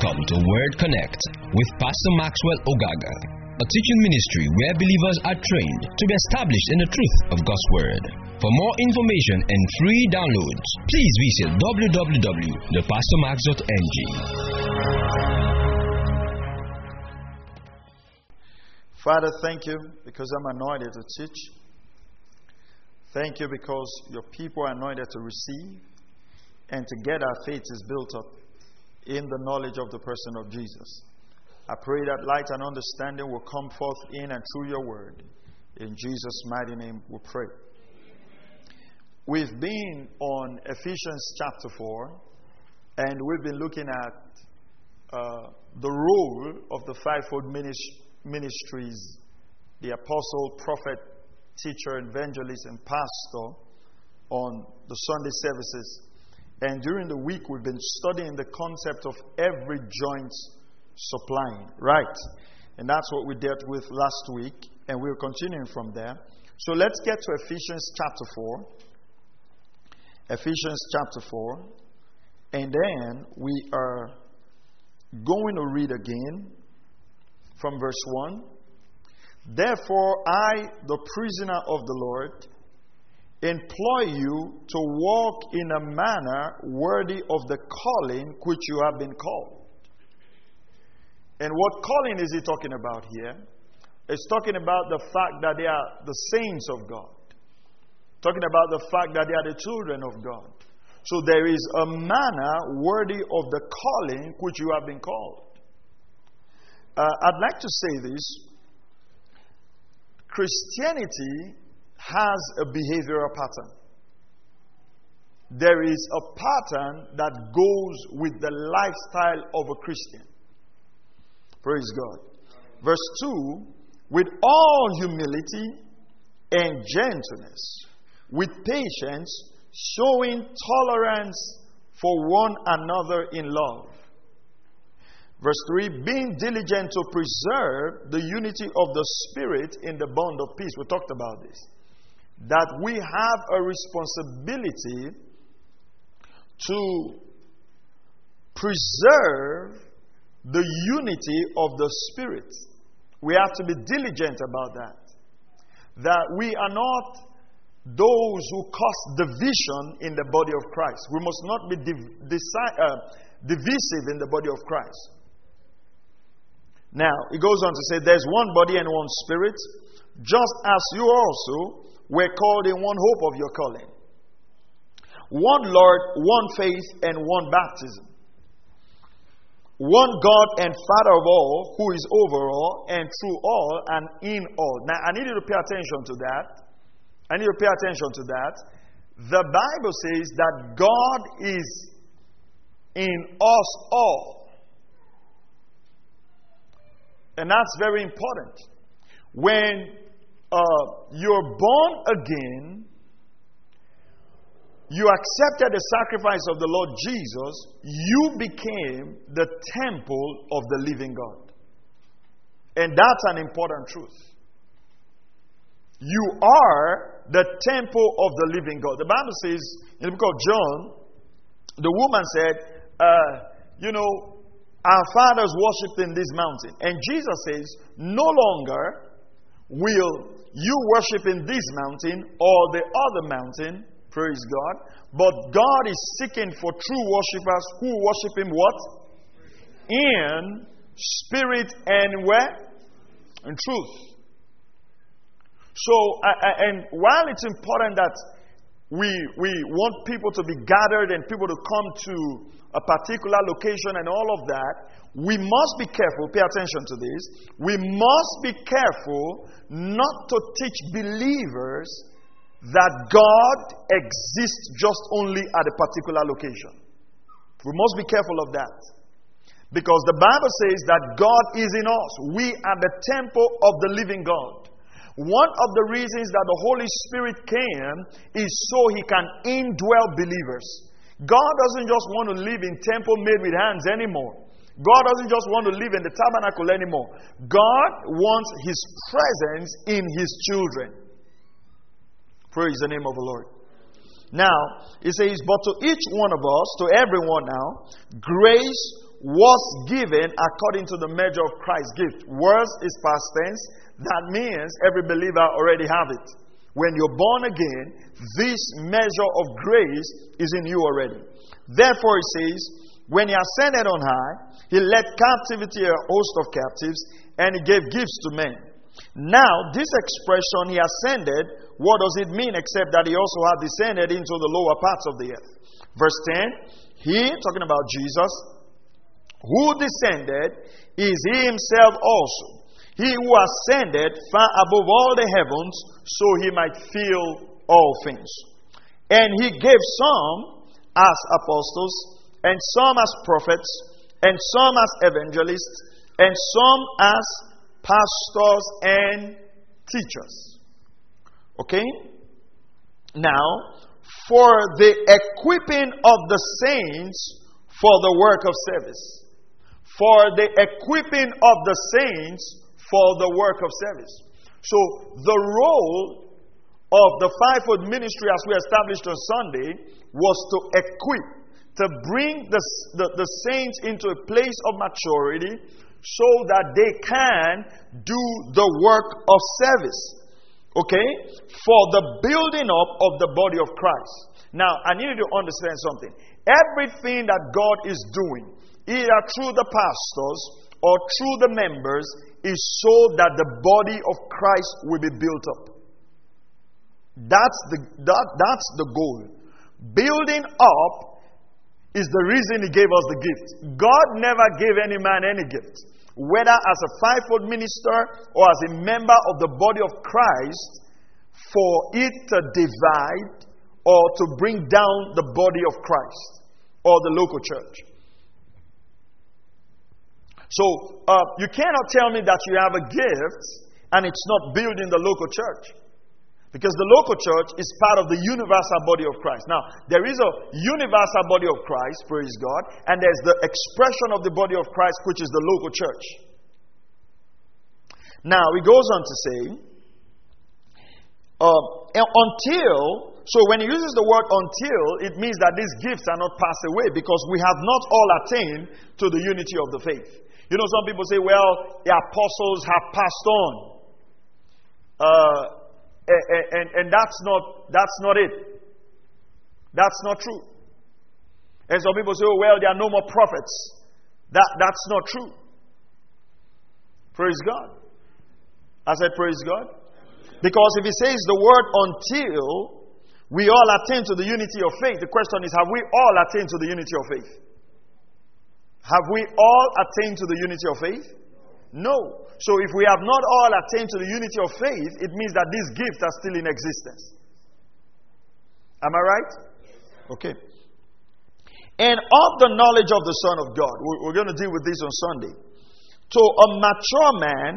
Welcome to Word Connect with Pastor Maxwell Ogaga, a teaching ministry where believers are trained to be established in the truth of God's Word. For more information and free downloads, please visit www.thepastormax.ng. Father, thank you because I'm anointed to teach. Thank you because your people are anointed to receive. And together our faith is built up in the knowledge of the person of Jesus. I pray that light and understanding will come forth in and through your word. In Jesus' mighty name we pray. We've been on Ephesians chapter 4, and we've been looking at uh, the role of the fivefold ministries the apostle, prophet, teacher, evangelist, and pastor on the Sunday services. And during the week, we've been studying the concept of every joint supplying, right? And that's what we dealt with last week, and we're continuing from there. So let's get to Ephesians chapter 4. Ephesians chapter 4. And then we are going to read again from verse 1. Therefore, I, the prisoner of the Lord, employ you to walk in a manner worthy of the calling which you have been called. And what calling is he talking about here? It's talking about the fact that they are the saints of God. Talking about the fact that they are the children of God. So there is a manner worthy of the calling which you have been called. Uh, I'd like to say this Christianity has a behavioral pattern. There is a pattern that goes with the lifestyle of a Christian. Praise God. Verse 2 with all humility and gentleness, with patience, showing tolerance for one another in love. Verse 3 being diligent to preserve the unity of the Spirit in the bond of peace. We talked about this that we have a responsibility to preserve the unity of the Spirit. We have to be diligent about that. That we are not those who cause division in the body of Christ. We must not be div- deci- uh, divisive in the body of Christ. Now, it goes on to say, There's one body and one spirit, just as you also were called in one hope of your calling. One Lord, one faith, and one baptism. One God and Father of all, who is over all and through all and in all. Now, I need you to pay attention to that. I need you to pay attention to that. The Bible says that God is in us all. And that's very important. When uh, you're born again, you accepted the sacrifice of the Lord Jesus, you became the temple of the living God. And that's an important truth. You are the temple of the living God. The Bible says in the book of John, the woman said, uh, You know, our fathers worshipped in this mountain. And Jesus says, No longer will you worship in this mountain or the other mountain, praise God. But God is seeking for true worshippers who worship Him what? In spirit and where? In truth. So, and while it's important that we, we want people to be gathered and people to come to a particular location and all of that, we must be careful. Pay attention to this. We must be careful not to teach believers that God exists just only at a particular location. We must be careful of that. Because the Bible says that God is in us. We are the temple of the living God. One of the reasons that the Holy Spirit came is so he can indwell believers. God doesn't just want to live in temple made with hands anymore. God doesn't just want to live in the tabernacle anymore. God wants His presence in His children. Praise the name of the Lord. Now, He says, But to each one of us, to everyone now, grace was given according to the measure of Christ's gift. Was is past tense. That means every believer already have it. When you're born again, this measure of grace is in you already. Therefore, it says, when he ascended on high, he led captivity a host of captives, and he gave gifts to men. Now, this expression, he ascended, what does it mean except that he also had descended into the lower parts of the earth? Verse 10, he, talking about Jesus, who descended is he himself also. He who ascended far above all the heavens, so he might fill all things. And he gave some as apostles, and some as prophets, and some as evangelists, and some as pastors and teachers. Okay? Now, for the equipping of the saints for the work of service for the equipping of the saints for the work of service. So, the role of the fivefold ministry, as we established on Sunday, was to equip, to bring the, the, the saints into a place of maturity so that they can do the work of service. Okay? For the building up of the body of Christ. Now, I need you to understand something. Everything that God is doing, either through the pastors or through the members, is so that the body of Christ will be built up. That's the, that, that's the goal. Building up is the reason He gave us the gift. God never gave any man any gift, whether as a fivefold minister or as a member of the body of Christ, for it to divide or to bring down the body of Christ or the local church. So uh, you cannot tell me that you have a gift and it's not building the local church. Because the local church is part of the universal body of Christ. Now, there is a universal body of Christ, praise God, and there's the expression of the body of Christ, which is the local church. Now, he goes on to say, uh, until, so when he uses the word until, it means that these gifts are not passed away because we have not all attained to the unity of the faith. You know, some people say, well, the apostles have passed on. Uh, and, and, and that's, not, that's not it. That's not true. And some people say, oh, well, there are no more prophets. That, that's not true. Praise God. I said, Praise God. Because if he says the word until we all attain to the unity of faith, the question is, have we all attained to the unity of faith? Have we all attained to the unity of faith? No. So if we have not all attained to the unity of faith, it means that these gifts are still in existence. Am I right? Okay. And of the knowledge of the Son of God, we're going to deal with this on Sunday. To a mature man,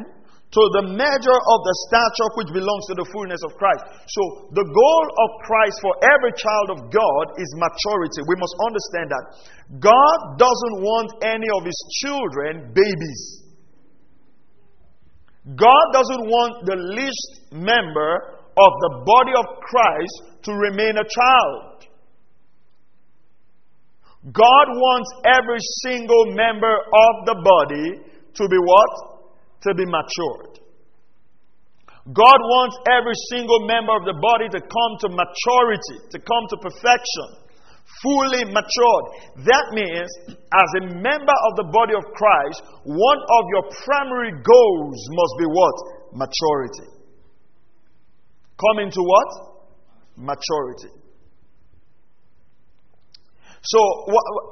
to the measure of the stature which belongs to the fullness of Christ. So, the goal of Christ for every child of God is maturity. We must understand that. God doesn't want any of his children babies. God doesn't want the least member of the body of Christ to remain a child. God wants every single member of the body to be what? To be matured. God wants every single member of the body to come to maturity, to come to perfection, fully matured. That means, as a member of the body of Christ, one of your primary goals must be what? Maturity. Coming to what? Maturity. So,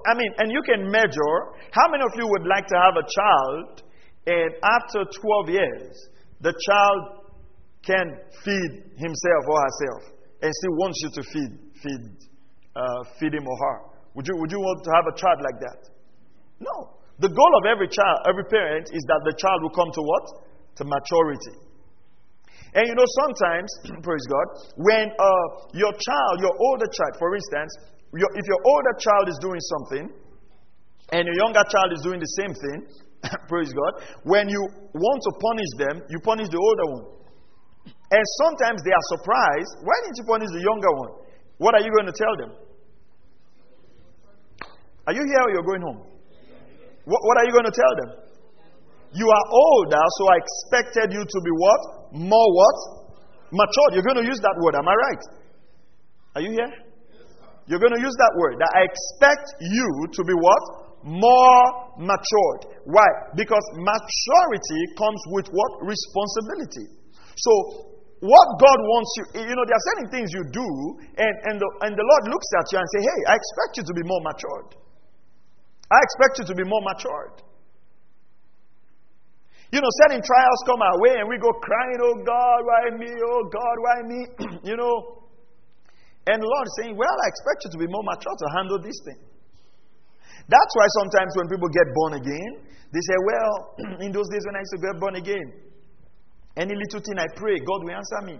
I mean, and you can measure how many of you would like to have a child and after 12 years, the child can feed himself or herself and still wants you to feed, feed, uh, feed him or her. Would you, would you want to have a child like that? No. The goal of every child, every parent, is that the child will come to what? To maturity. And you know, sometimes, praise God, when uh, your child, your older child, for instance, your, if your older child is doing something and your younger child is doing the same thing, Praise God. When you want to punish them, you punish the older one. And sometimes they are surprised. Why didn't you punish the younger one? What are you going to tell them? Are you here or you're going home? What, what are you going to tell them? You are older, so I expected you to be what? More what? Matured. You're going to use that word. Am I right? Are you here? You're going to use that word. That I expect you to be what? More matured. Why? Because maturity comes with what? Responsibility. So, what God wants you, you know, there are certain things you do, and, and, the, and the Lord looks at you and say, Hey, I expect you to be more matured. I expect you to be more matured. You know, certain trials come our way and we go crying, Oh God, why me? Oh God, why me? you know, and the Lord is saying, Well, I expect you to be more mature to handle this thing. That's why sometimes when people get born again, they say, Well, in those days when I used to get born again, any little thing I pray, God will answer me.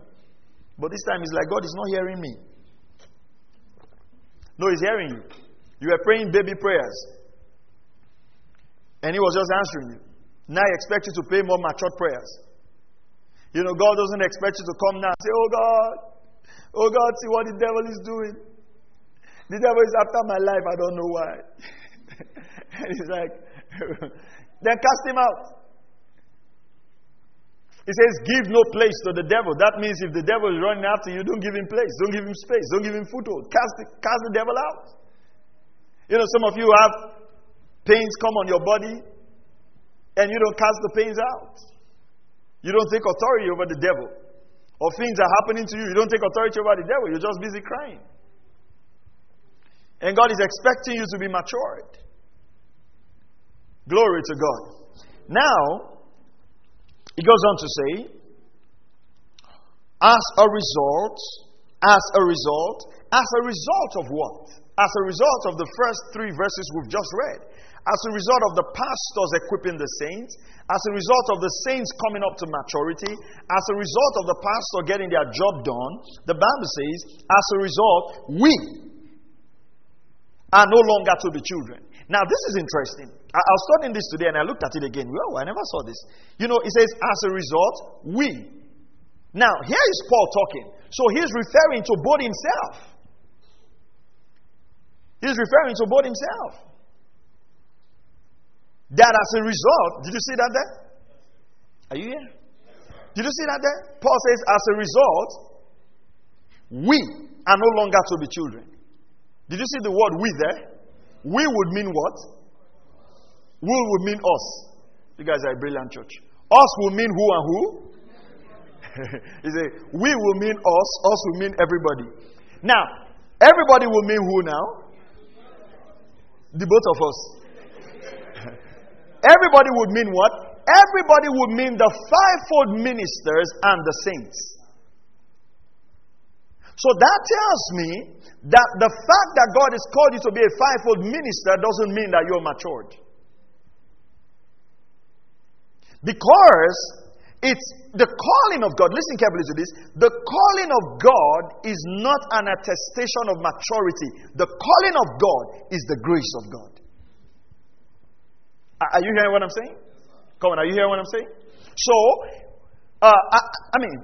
But this time it's like God is not hearing me. No, He's hearing you. You were praying baby prayers. And He was just answering you. Now He expects you to pray more mature prayers. You know, God doesn't expect you to come now and say, Oh God, Oh God, see what the devil is doing. The devil is after my life. I don't know why. and he's like, then cast him out. He says, give no place to the devil. That means if the devil is running after you, don't give him place. Don't give him space. Don't give him foothold. Cast the, cast the devil out. You know, some of you have pains come on your body and you don't cast the pains out. You don't take authority over the devil or things are happening to you, you don't take authority over the devil, you're just busy crying. And God is expecting you to be matured. Glory to God. Now, he goes on to say, as a result, as a result, as a result of what? As a result of the first three verses we've just read. As a result of the pastors equipping the saints, as a result of the saints coming up to maturity, as a result of the pastor getting their job done, the Bible says, as a result, we are no longer to be children. Now, this is interesting. I, I was studying this today and I looked at it again. Well, I never saw this. You know, it says, as a result, we. Now, here is Paul talking. So he's referring to both himself. He's referring to both himself. That as a result, did you see that there? Are you here? Did you see that there? Paul says, as a result, we are no longer to be children. Did you see the word we there? We would mean what? We would mean us. You guys are a brilliant church. Us will mean who and who? he said, we will mean us, us will mean everybody. Now, everybody will mean who now? The both of us. Everybody would mean what? Everybody would mean the fivefold ministers and the saints. So that tells me that the fact that God has called you to be a fivefold minister doesn't mean that you're matured. Because it's the calling of God. Listen carefully to this. The calling of God is not an attestation of maturity. The calling of God is the grace of God. Are you hearing what I'm saying? Come on, are you hearing what I'm saying? So, uh, I, I, mean,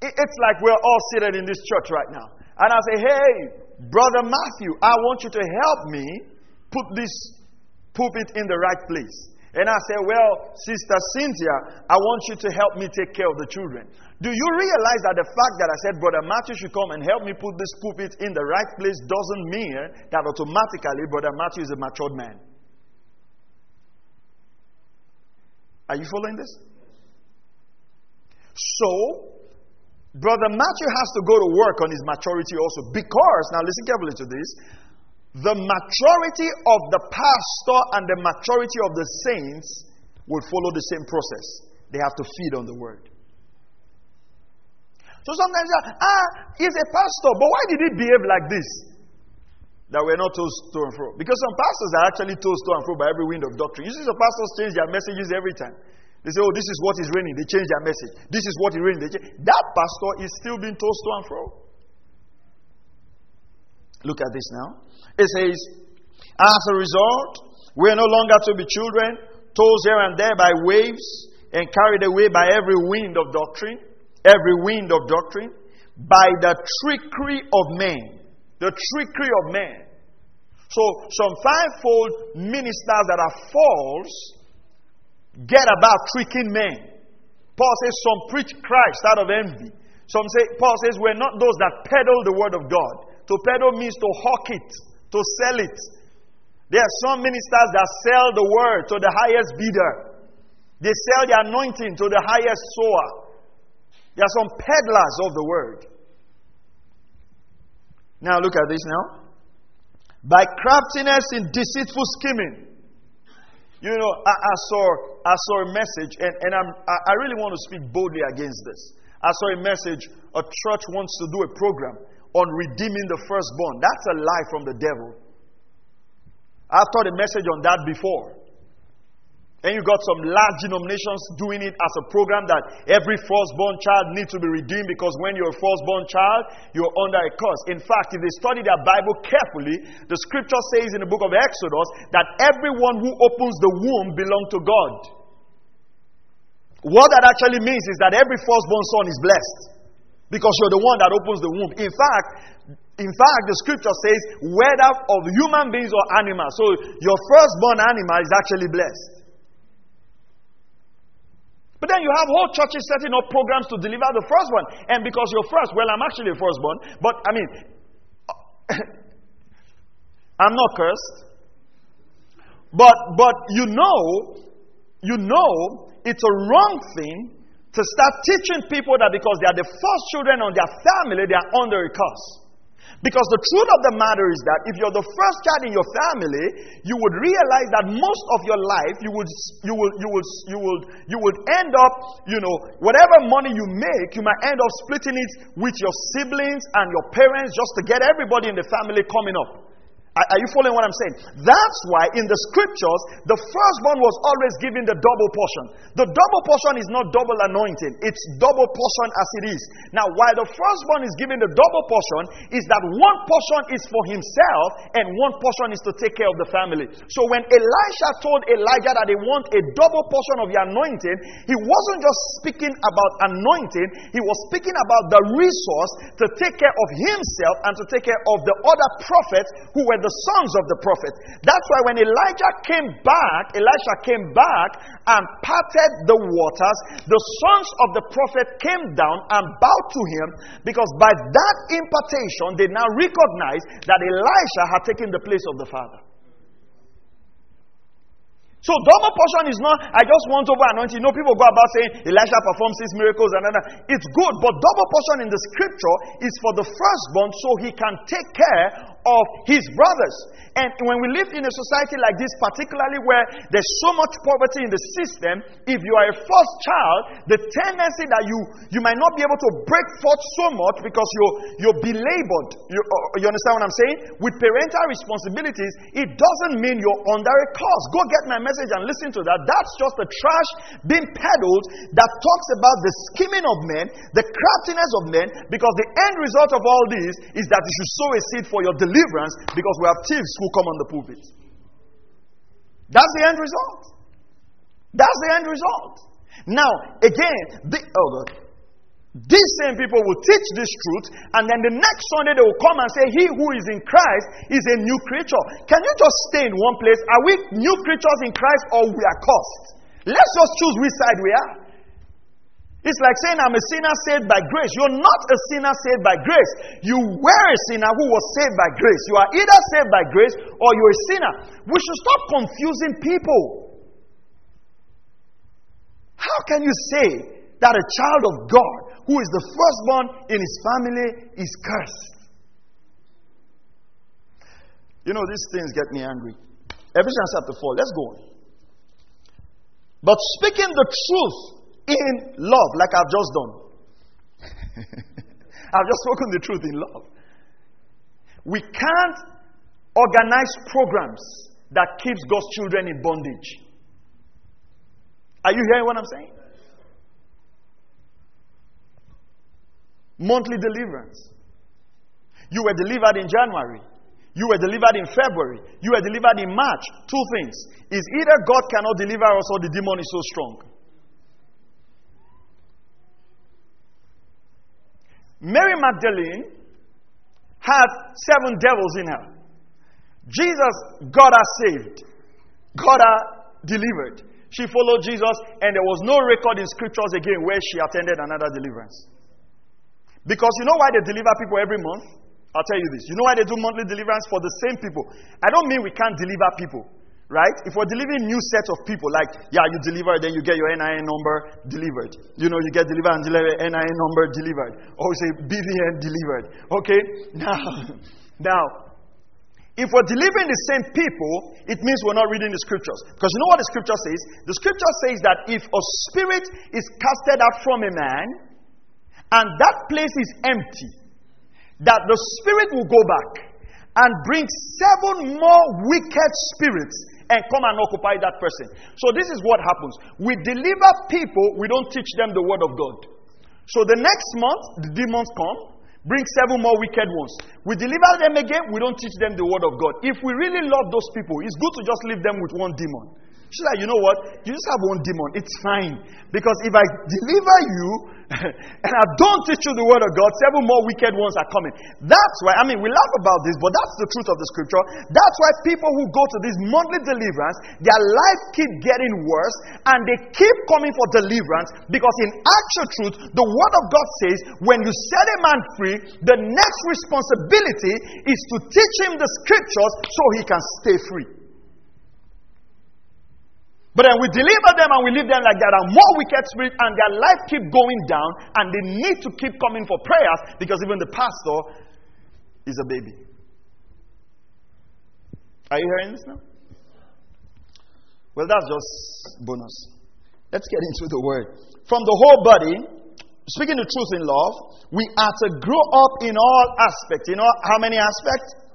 it's like we're all seated in this church right now. And I say, hey, Brother Matthew, I want you to help me put this pulpit in the right place. And I say, well, Sister Cynthia, I want you to help me take care of the children. Do you realize that the fact that I said Brother Matthew should come and help me put this pulpit in the right place doesn't mean that automatically Brother Matthew is a matured man? Are you following this? So, Brother Matthew has to go to work on his maturity also because, now listen carefully to this, the maturity of the pastor and the maturity of the saints will follow the same process. They have to feed on the word. So sometimes, ah, he's a pastor, but why did he behave like this? That we're not tossed to and fro. Because some pastors are actually tossed to and fro by every wind of doctrine. You see, some pastors change their messages every time. They say, oh, this is what is reigning. They change their message. This is what is reigning. They. That pastor is still being tossed to and fro. Look at this now. It says, as a result, we are no longer to be children, tossed here and there by waves and carried away by every wind of doctrine, every wind of doctrine, by the trickery of men the trickery of men. So, some fivefold ministers that are false get about tricking men. Paul says some preach Christ out of envy. Some say, Paul says, we're not those that peddle the word of God. To peddle means to hawk it, to sell it. There are some ministers that sell the word to the highest bidder. They sell the anointing to the highest sower. There are some peddlers of the word. Now look at this now. By craftiness in deceitful scheming. You know, I, I saw I saw a message, and, and I'm, I, I really want to speak boldly against this. I saw a message, a church wants to do a program on redeeming the firstborn. That's a lie from the devil. I've taught a message on that before. And you got some large denominations doing it as a program that every firstborn child needs to be redeemed because when you're a firstborn child, you're under a curse. In fact, if they study their Bible carefully, the scripture says in the book of Exodus that everyone who opens the womb belongs to God. What that actually means is that every firstborn son is blessed because you're the one that opens the womb. In fact, in fact, the scripture says whether of human beings or animals. So your firstborn animal is actually blessed. But then you have whole churches setting up programs to deliver the firstborn. And because you're first, well, I'm actually a firstborn. But I mean, I'm not cursed. But but you know, you know, it's a wrong thing to start teaching people that because they are the first children of their family, they are under a curse. Because the truth of the matter is that if you're the first child in your family, you would realize that most of your life you would you would you would you will you would end up, you know, whatever money you make, you might end up splitting it with your siblings and your parents just to get everybody in the family coming up. Are you following what I'm saying? That's why in the scriptures, the firstborn was always given the double portion. The double portion is not double anointing, it's double portion as it is. Now, why the firstborn is given the double portion, is that one portion is for himself and one portion is to take care of the family. So when Elisha told Elijah that they want a double portion of the anointing, he wasn't just speaking about anointing, he was speaking about the resource to take care of himself and to take care of the other prophets who were the the sons of the prophet. That's why when Elijah came back, Elisha came back and parted the waters, the sons of the prophet came down and bowed to him because by that impartation they now recognized that Elisha had taken the place of the father. So double portion is not, I just want over anointing. You know, people go about saying Elisha performs his miracles and other. It's good, but double portion in the scripture is for the firstborn so he can take care of his brothers. And when we live in a society like this, particularly where there's so much poverty in the system, if you are a first child, the tendency that you, you might not be able to break forth so much because you're, you're belabored. You, uh, you understand what I'm saying? With parental responsibilities, it doesn't mean you're under a curse. Go get my message and listen to that. That's just the trash being peddled that talks about the scheming of men, the craftiness of men, because the end result of all this is that you should sow a seed for your deliverance because we have thieves who come on the pulpit. That's the end result. That's the end result. Now, again, the, oh God, these same people will teach this truth, and then the next Sunday they will come and say, He who is in Christ is a new creature. Can you just stay in one place? Are we new creatures in Christ or we are cursed? Let's just choose which side we are. It's like saying, I'm a sinner saved by grace. You're not a sinner saved by grace. You were a sinner who was saved by grace. You are either saved by grace or you're a sinner. We should stop confusing people. How can you say that a child of God who is the firstborn in his family is cursed? You know, these things get me angry. Ephesians chapter 4, let's go on. But speaking the truth in love, like I've just done. I've just spoken the truth in love. We can't organize programs that keeps God's children in bondage. Are you hearing what I'm saying? Monthly deliverance. You were delivered in January. You were delivered in February. You were delivered in March. Two things. Is either God cannot deliver us or the demon is so strong. Mary Magdalene had seven devils in her. Jesus got her saved, got her delivered. She followed Jesus, and there was no record in scriptures again where she attended another deliverance. Because you know why they deliver people every month? I'll tell you this. You know why they do monthly deliverance for the same people? I don't mean we can't deliver people, right? If we're delivering new set of people, like, yeah, you deliver, then you get your NIN number delivered. You know, you get delivered and deliver NIN number delivered. Or say BVN delivered. Okay? Now, now, if we're delivering the same people, it means we're not reading the scriptures. Because you know what the scripture says? The scripture says that if a spirit is casted out from a man, and that place is empty, that the spirit will go back and bring seven more wicked spirits and come and occupy that person. So, this is what happens. We deliver people, we don't teach them the word of God. So, the next month, the demons come, Bring seven more wicked ones. We deliver them again, we don't teach them the word of God. If we really love those people, it's good to just leave them with one demon. She's like, you know what? You just have one demon. It's fine. Because if I deliver you and I don't teach you the word of God, seven more wicked ones are coming. That's why, I mean, we laugh about this, but that's the truth of the scripture. That's why people who go to this monthly deliverance, their life keep getting worse and they keep coming for deliverance because in actual truth, the word of God says, when you set a man free, the next responsibility is to teach him the scriptures so he can stay free. But then we deliver them and we leave them like there are more wicked spirits and their life keep going down and they need to keep coming for prayers because even the pastor is a baby. Are you hearing this now? Well, that's just bonus. Let's get into the word. From the whole body, speaking the truth in love, we are to grow up in all aspects. You know how many aspects?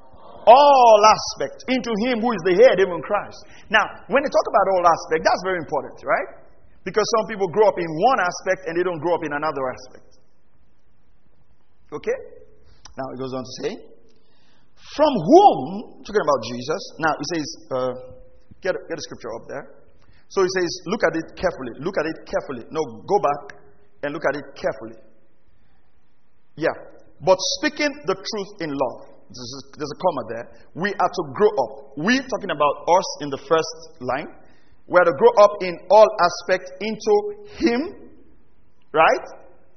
All aspects into him who is the head, even Christ. Now, when they talk about all aspect, that's very important, right? Because some people grow up in one aspect and they don't grow up in another aspect. Okay? Now it goes on to say, from whom, talking about Jesus, now he says, uh, get, get a scripture up there. So he says, look at it carefully. Look at it carefully. No, go back and look at it carefully. Yeah. But speaking the truth in love there's a comma there. We are to grow up. We, talking about us in the first line, we are to grow up in all aspects into Him, right?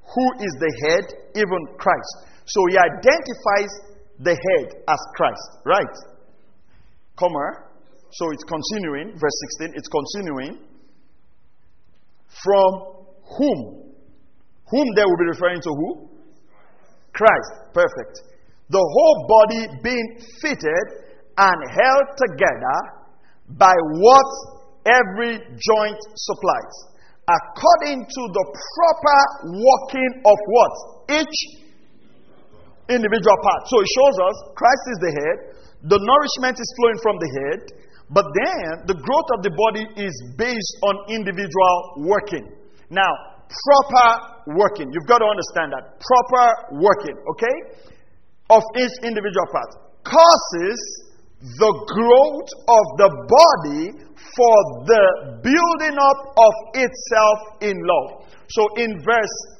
Who is the head, even Christ. So He identifies the head as Christ, right? Comma. So it's continuing, verse 16, it's continuing. From whom? Whom they will be referring to who? Christ. Perfect the whole body being fitted and held together by what every joint supplies, according to the proper working of what? Each individual part. So it shows us Christ is the head, the nourishment is flowing from the head, but then the growth of the body is based on individual working. Now, proper working. You've got to understand that. Proper working, okay? Of each individual part causes the growth of the body for the building up of itself in love. So in verse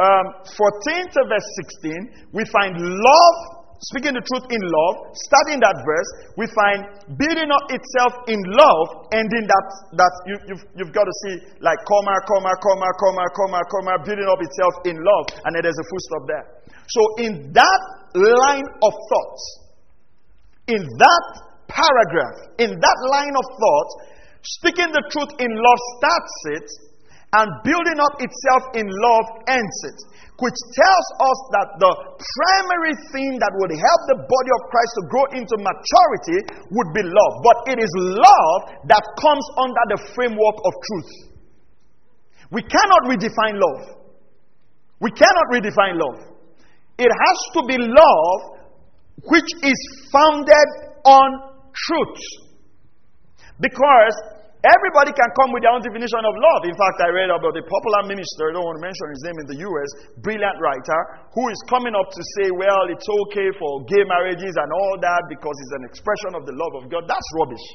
um, 14 to verse 16, we find love, speaking the truth in love. Starting that verse, we find building up itself in love, ending that, that you, you've, you've got to see like comma, comma, comma, comma, comma, comma, building up itself in love, and then there's a full stop there. So in that line of thought, in that paragraph, in that line of thought, speaking the truth in love starts it, and building up itself in love ends it. Which tells us that the primary thing that would help the body of Christ to grow into maturity would be love. But it is love that comes under the framework of truth. We cannot redefine love. We cannot redefine love. It has to be love which is founded on truth. Because everybody can come with their own definition of love. In fact, I read about a popular minister, I don't want to mention his name in the US, brilliant writer, who is coming up to say, well, it's okay for gay marriages and all that because it's an expression of the love of God. That's rubbish.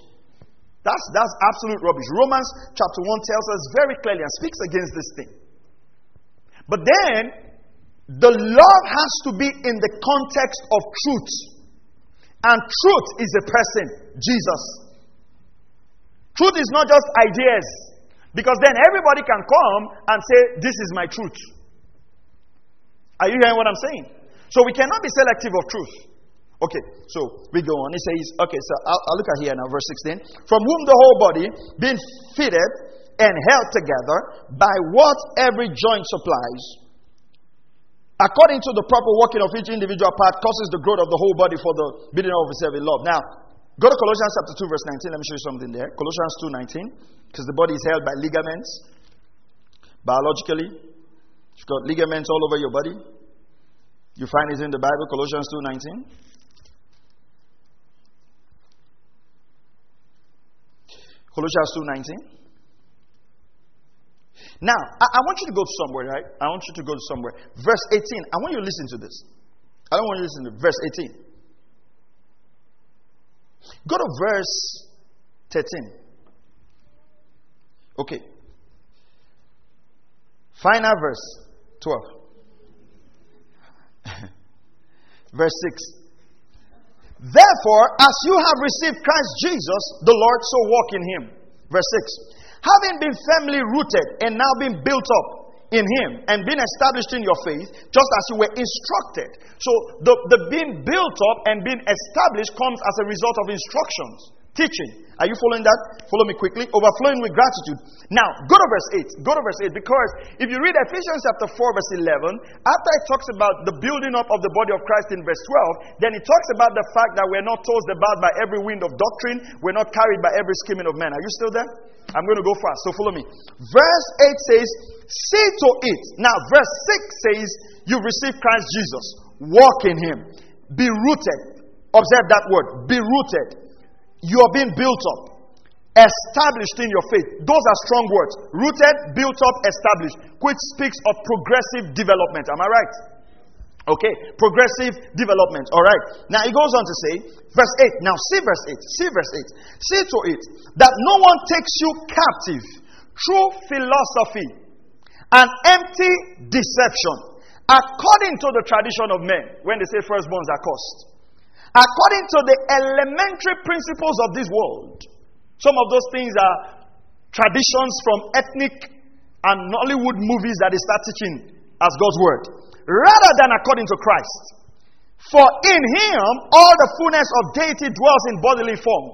That's, that's absolute rubbish. Romans chapter 1 tells us very clearly and speaks against this thing. But then, the love has to be in the context of truth. And truth is a person, Jesus. Truth is not just ideas. Because then everybody can come and say, This is my truth. Are you hearing what I'm saying? So we cannot be selective of truth. Okay, so we go on. He says, okay, so I'll, I'll, look at here now, verse 16. From whom the whole body, being fitted and held together by what every joint supplies, according to the proper working of each individual part, causes the growth of the whole body for the building of itself in love. Now, go to Colossians chapter 2, verse 19. Let me show you something there. Colossians 2, 19 because the body is held by ligaments. Biologically, you've got ligaments all over your body. You find it in the Bible, Colossians 2:19. Colossians 2:19. Now, I, I, want you to go somewhere, right? I want you to go to somewhere. Verse 18. I want you to listen to this. I don't want you to listen to verse 18. Go to verse 13. Okay. Final verse 12. verse 6. Therefore, as you have received Christ Jesus, the Lord, so walk in him. Verse 6. Having been firmly rooted and now being built up in him and being established in your faith, just as you were instructed. So, the, the being built up and being established comes as a result of instructions, teaching. Are you following that? Follow me quickly. Overflowing with gratitude. Now, go to verse 8. Go to verse 8 because if you read Ephesians chapter 4, verse 11, after it talks about the building up of the body of Christ in verse 12, then it talks about the fact that we're not tossed about by every wind of doctrine, we're not carried by every scheming of men. Are you still there? I'm going to go fast, so follow me. Verse 8 says, See to it. Now, verse 6 says, "You receive Christ Jesus. Walk in him. Be rooted. Observe that word. Be rooted you are being built up, established in your faith. Those are strong words. Rooted, built up, established, which speaks of progressive development. Am I right? Okay, progressive development. All right. Now he goes on to say, verse 8. Now see verse 8. See verse 8. See to it that no one takes you captive through philosophy and empty deception, according to the tradition of men, when they say firstborns are cursed according to the elementary principles of this world. Some of those things are traditions from ethnic and Nollywood movies that they start teaching as God's word, rather than according to Christ. For in him all the fullness of deity dwells in bodily form.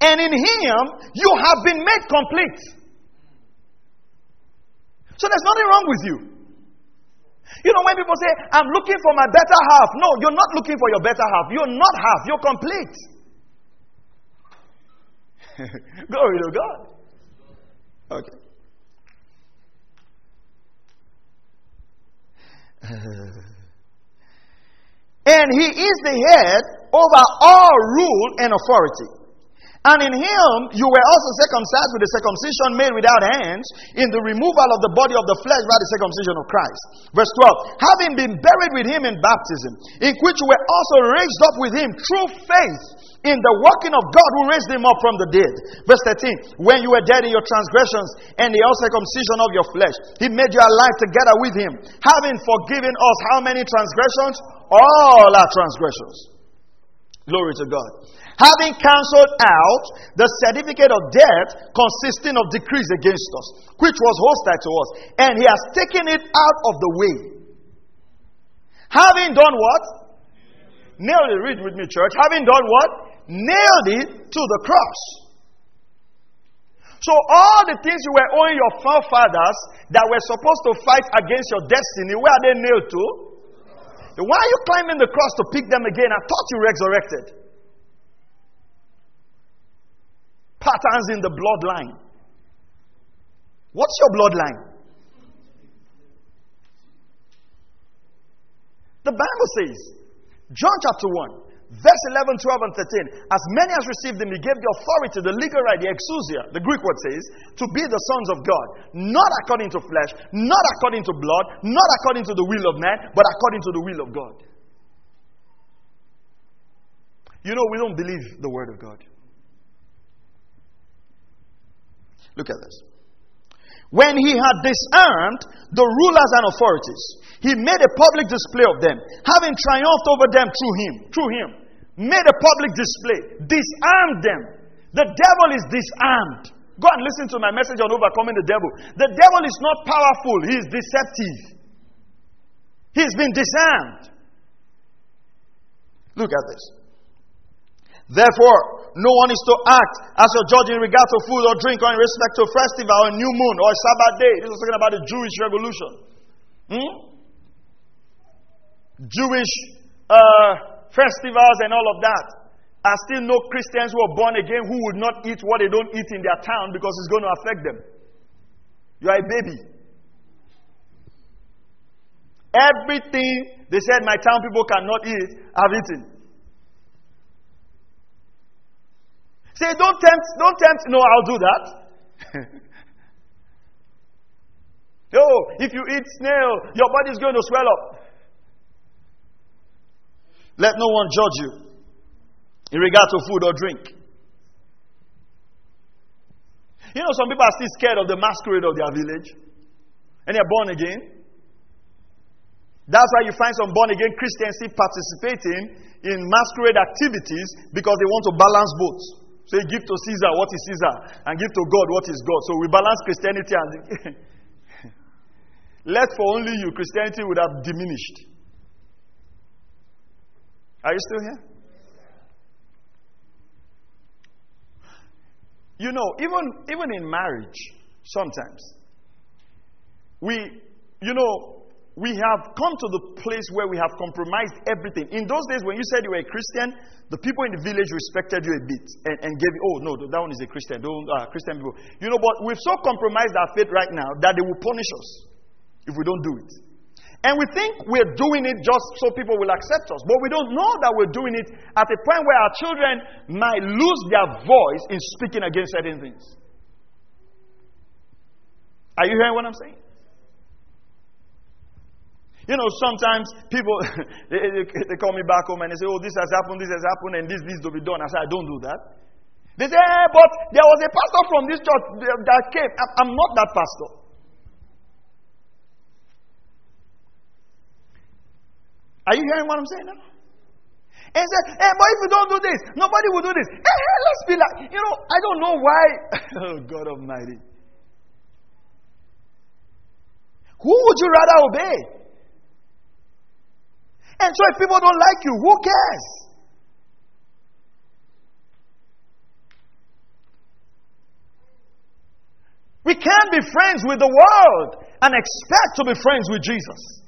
And in him you have been made complete. So there's nothing wrong with you. You know, when people say, I'm looking for my better half, no, you're not looking for your better half. You're not half, you're complete. Glory to God. Okay. and he is the head over all rule and authority. And in him you were also circumcised with a circumcision made without hands, in the removal of the body of the flesh by the circumcision of Christ. Verse 12 Having been buried with him in baptism, in which you were also raised up with him through faith in the working of God who raised him up from the dead. Verse 13 When you were dead in your transgressions and the uncircumcision of your flesh, he made you alive together with him, having forgiven us how many transgressions? All our transgressions. Glory to God having cancelled out the certificate of debt consisting of decrees against us, which was hostile to us, and he has taken it out of the way. Having done what? Nailed it. Read with me, church. Having done what? Nailed it to the cross. So, all the things you were owing your forefathers that were supposed to fight against your destiny, where are they nailed to? Why are you climbing the cross to pick them again? I thought you resurrected. Patterns in the bloodline. What's your bloodline? The Bible says, John chapter 1, verse 11, 12, and 13. As many as received him, he gave the authority, the legal right, the exousia, the Greek word says, to be the sons of God. Not according to flesh, not according to blood, not according to the will of man, but according to the will of God. You know, we don't believe the word of God. Look at this. When he had disarmed the rulers and authorities, he made a public display of them, having triumphed over them through him. Through him. made a public display, disarmed them. The devil is disarmed. Go and listen to my message on overcoming the devil. The devil is not powerful, he is deceptive. He's been disarmed. Look at this. Therefore, no one is to act as your judge in regard to food or drink or in respect to a festival or a new moon or a Sabbath day. This is talking about the Jewish revolution. Hmm? Jewish uh, festivals and all of that are still no Christians who are born again who would not eat what they don't eat in their town because it's going to affect them. You are a baby. Everything they said my town people cannot eat, I've eaten. Say, don't tempt, don't tempt. No, I'll do that. oh, if you eat snail, your body is going to swell up. Let no one judge you in regard to food or drink. You know, some people are still scared of the masquerade of their village, and they're born again. That's why you find some born again Christians still participating in masquerade activities because they want to balance both. You give to Caesar what is Caesar and give to God what is God. So we balance Christianity and left for only you, Christianity would have diminished. Are you still here? You know, even, even in marriage, sometimes, we, you know, we have come to the place where we have compromised everything. In those days, when you said you were a Christian, the people in the village respected you a bit and, and gave you, oh, no, that one is a Christian. Don't, uh, Christian people. You know, but we've so compromised our faith right now that they will punish us if we don't do it. And we think we're doing it just so people will accept us. But we don't know that we're doing it at a point where our children might lose their voice in speaking against certain things. Are you hearing what I'm saying? You know, sometimes people, they, they, call me back home and they say, oh, this has happened, this has happened, and this needs to be done. I say, I don't do that. They say, eh, but there was a pastor from this church that came. I'm not that pastor. Are you hearing what I'm saying now? And said, hey, but if you don't do this, nobody will do this. Hey, hey, let's be like, you know, I don't know why. oh, God Almighty. Who would you rather obey? And so if people don't like you, who cares? We can't be friends with the world and expect to be friends with Jesus.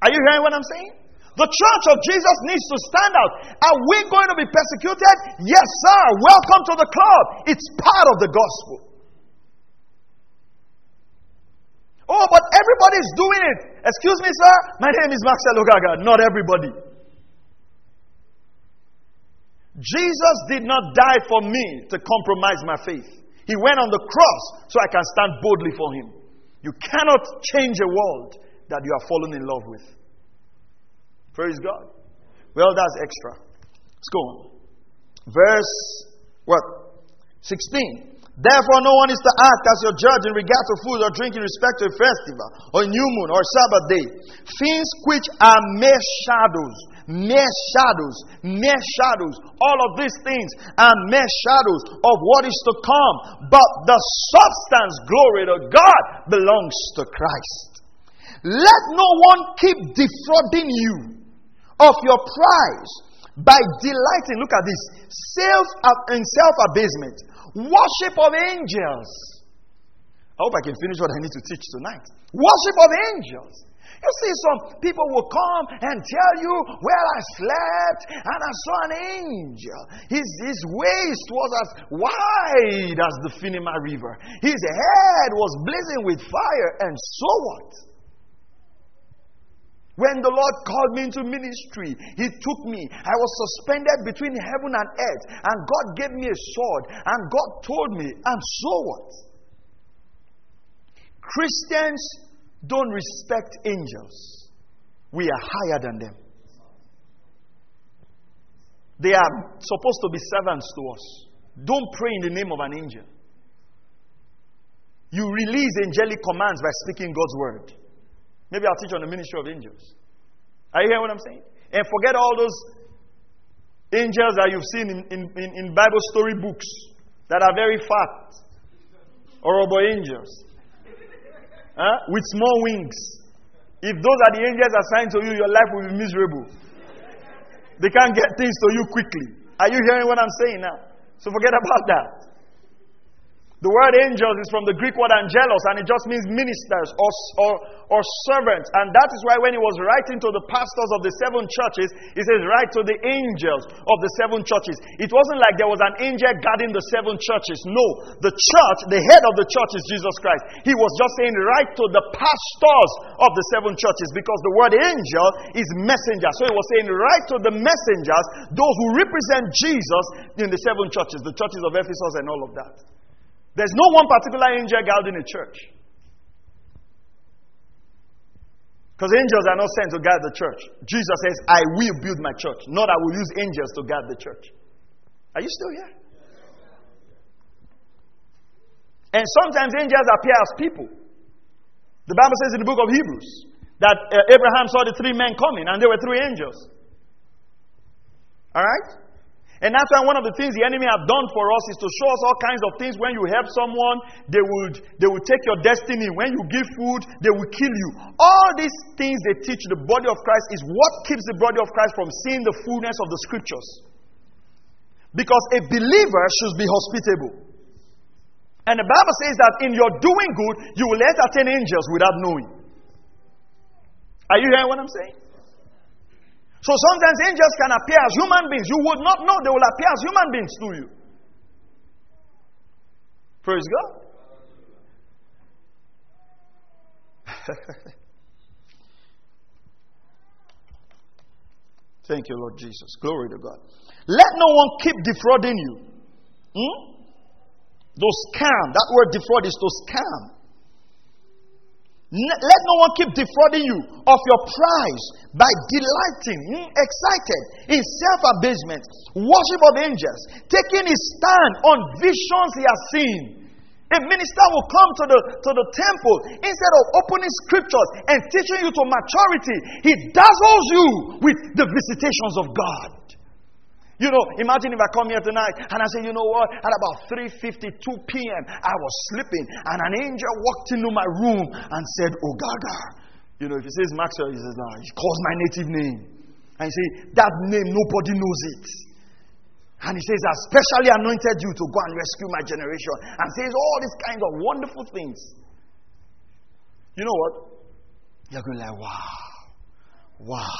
Are you hearing what I'm saying? The church of Jesus needs to stand out. Are we going to be persecuted? Yes, sir. Welcome to the club. It's part of the gospel. Oh, but everybody's doing it. Excuse me, sir. My name is Maxwell Ogaga. Not everybody. Jesus did not die for me to compromise my faith. He went on the cross so I can stand boldly for him. You cannot change a world that you are fallen in love with. Praise God. Well, that's extra. Let's go on. Verse what? 16. Therefore, no one is to act as your judge in regard to food or drink in respect to a festival, or a new moon, or Sabbath day. Things which are mere shadows, mere shadows, mere shadows. All of these things are mere shadows of what is to come. But the substance, glory to God, belongs to Christ. Let no one keep defrauding you of your prize by delighting, look at this, self in self abasement, worship of angels. I hope I can finish what I need to teach tonight. Worship of angels. You see, some people will come and tell you, Well, I slept and I saw an angel. His, his waist was as wide as the Finima River, his head was blazing with fire, and so what? When the Lord called me into ministry, He took me. I was suspended between heaven and earth, and God gave me a sword, and God told me, and so what? Christians don't respect angels. We are higher than them. They are supposed to be servants to us. Don't pray in the name of an angel. You release angelic commands by speaking God's word. Maybe I'll teach on the ministry of angels. Are you hearing what I'm saying? And forget all those Angels that you've seen in, in, in, in Bible story books that are very fat. Robo angels. Huh? With small wings. If those are the angels assigned to you, your life will be miserable. They can't get things to you quickly. Are you hearing what I'm saying now? So forget about that. The word angels is from the Greek word angelos, and it just means ministers or, or, or servants. And that is why when he was writing to the pastors of the seven churches, he says, Write to the angels of the seven churches. It wasn't like there was an angel guarding the seven churches. No, the church, the head of the church is Jesus Christ. He was just saying, Write to the pastors of the seven churches because the word angel is messenger. So he was saying, Write to the messengers, those who represent Jesus in the seven churches, the churches of Ephesus and all of that. There's no one particular angel guarding a church. Because angels are not sent to guard the church. Jesus says, I will build my church, not I will use angels to guard the church. Are you still here? And sometimes angels appear as people. The Bible says in the book of Hebrews that uh, Abraham saw the three men coming, and there were three angels. All right? And that's why one of the things the enemy have done for us is to show us all kinds of things. When you help someone, they would they will take your destiny. When you give food, they will kill you. All these things they teach the body of Christ is what keeps the body of Christ from seeing the fullness of the scriptures. Because a believer should be hospitable. And the Bible says that in your doing good, you will entertain angels without knowing. Are you hearing what I'm saying? So sometimes angels can appear as human beings. You would not know they will appear as human beings to you. Praise God. Thank you, Lord Jesus. Glory to God. Let no one keep defrauding you. Hmm? Those scam. That word defraud is to scam. Let no one keep defrauding you of your prize by delighting, hmm, excited in self abasement, worship of angels, taking his stand on visions he has seen. A minister will come to the, to the temple instead of opening scriptures and teaching you to maturity, he dazzles you with the visitations of God. You know, imagine if I come here tonight and I say, you know what? At about 3:52 p.m., I was sleeping and an angel walked into my room and said, "Oh Gaga." You know, if he says Maxwell, he says, "No." He calls my native name, and he say, "That name nobody knows it." And he says, "I specially anointed you to go and rescue my generation," and says all these kinds of wonderful things. You know what? You're going like, "Wow, wow,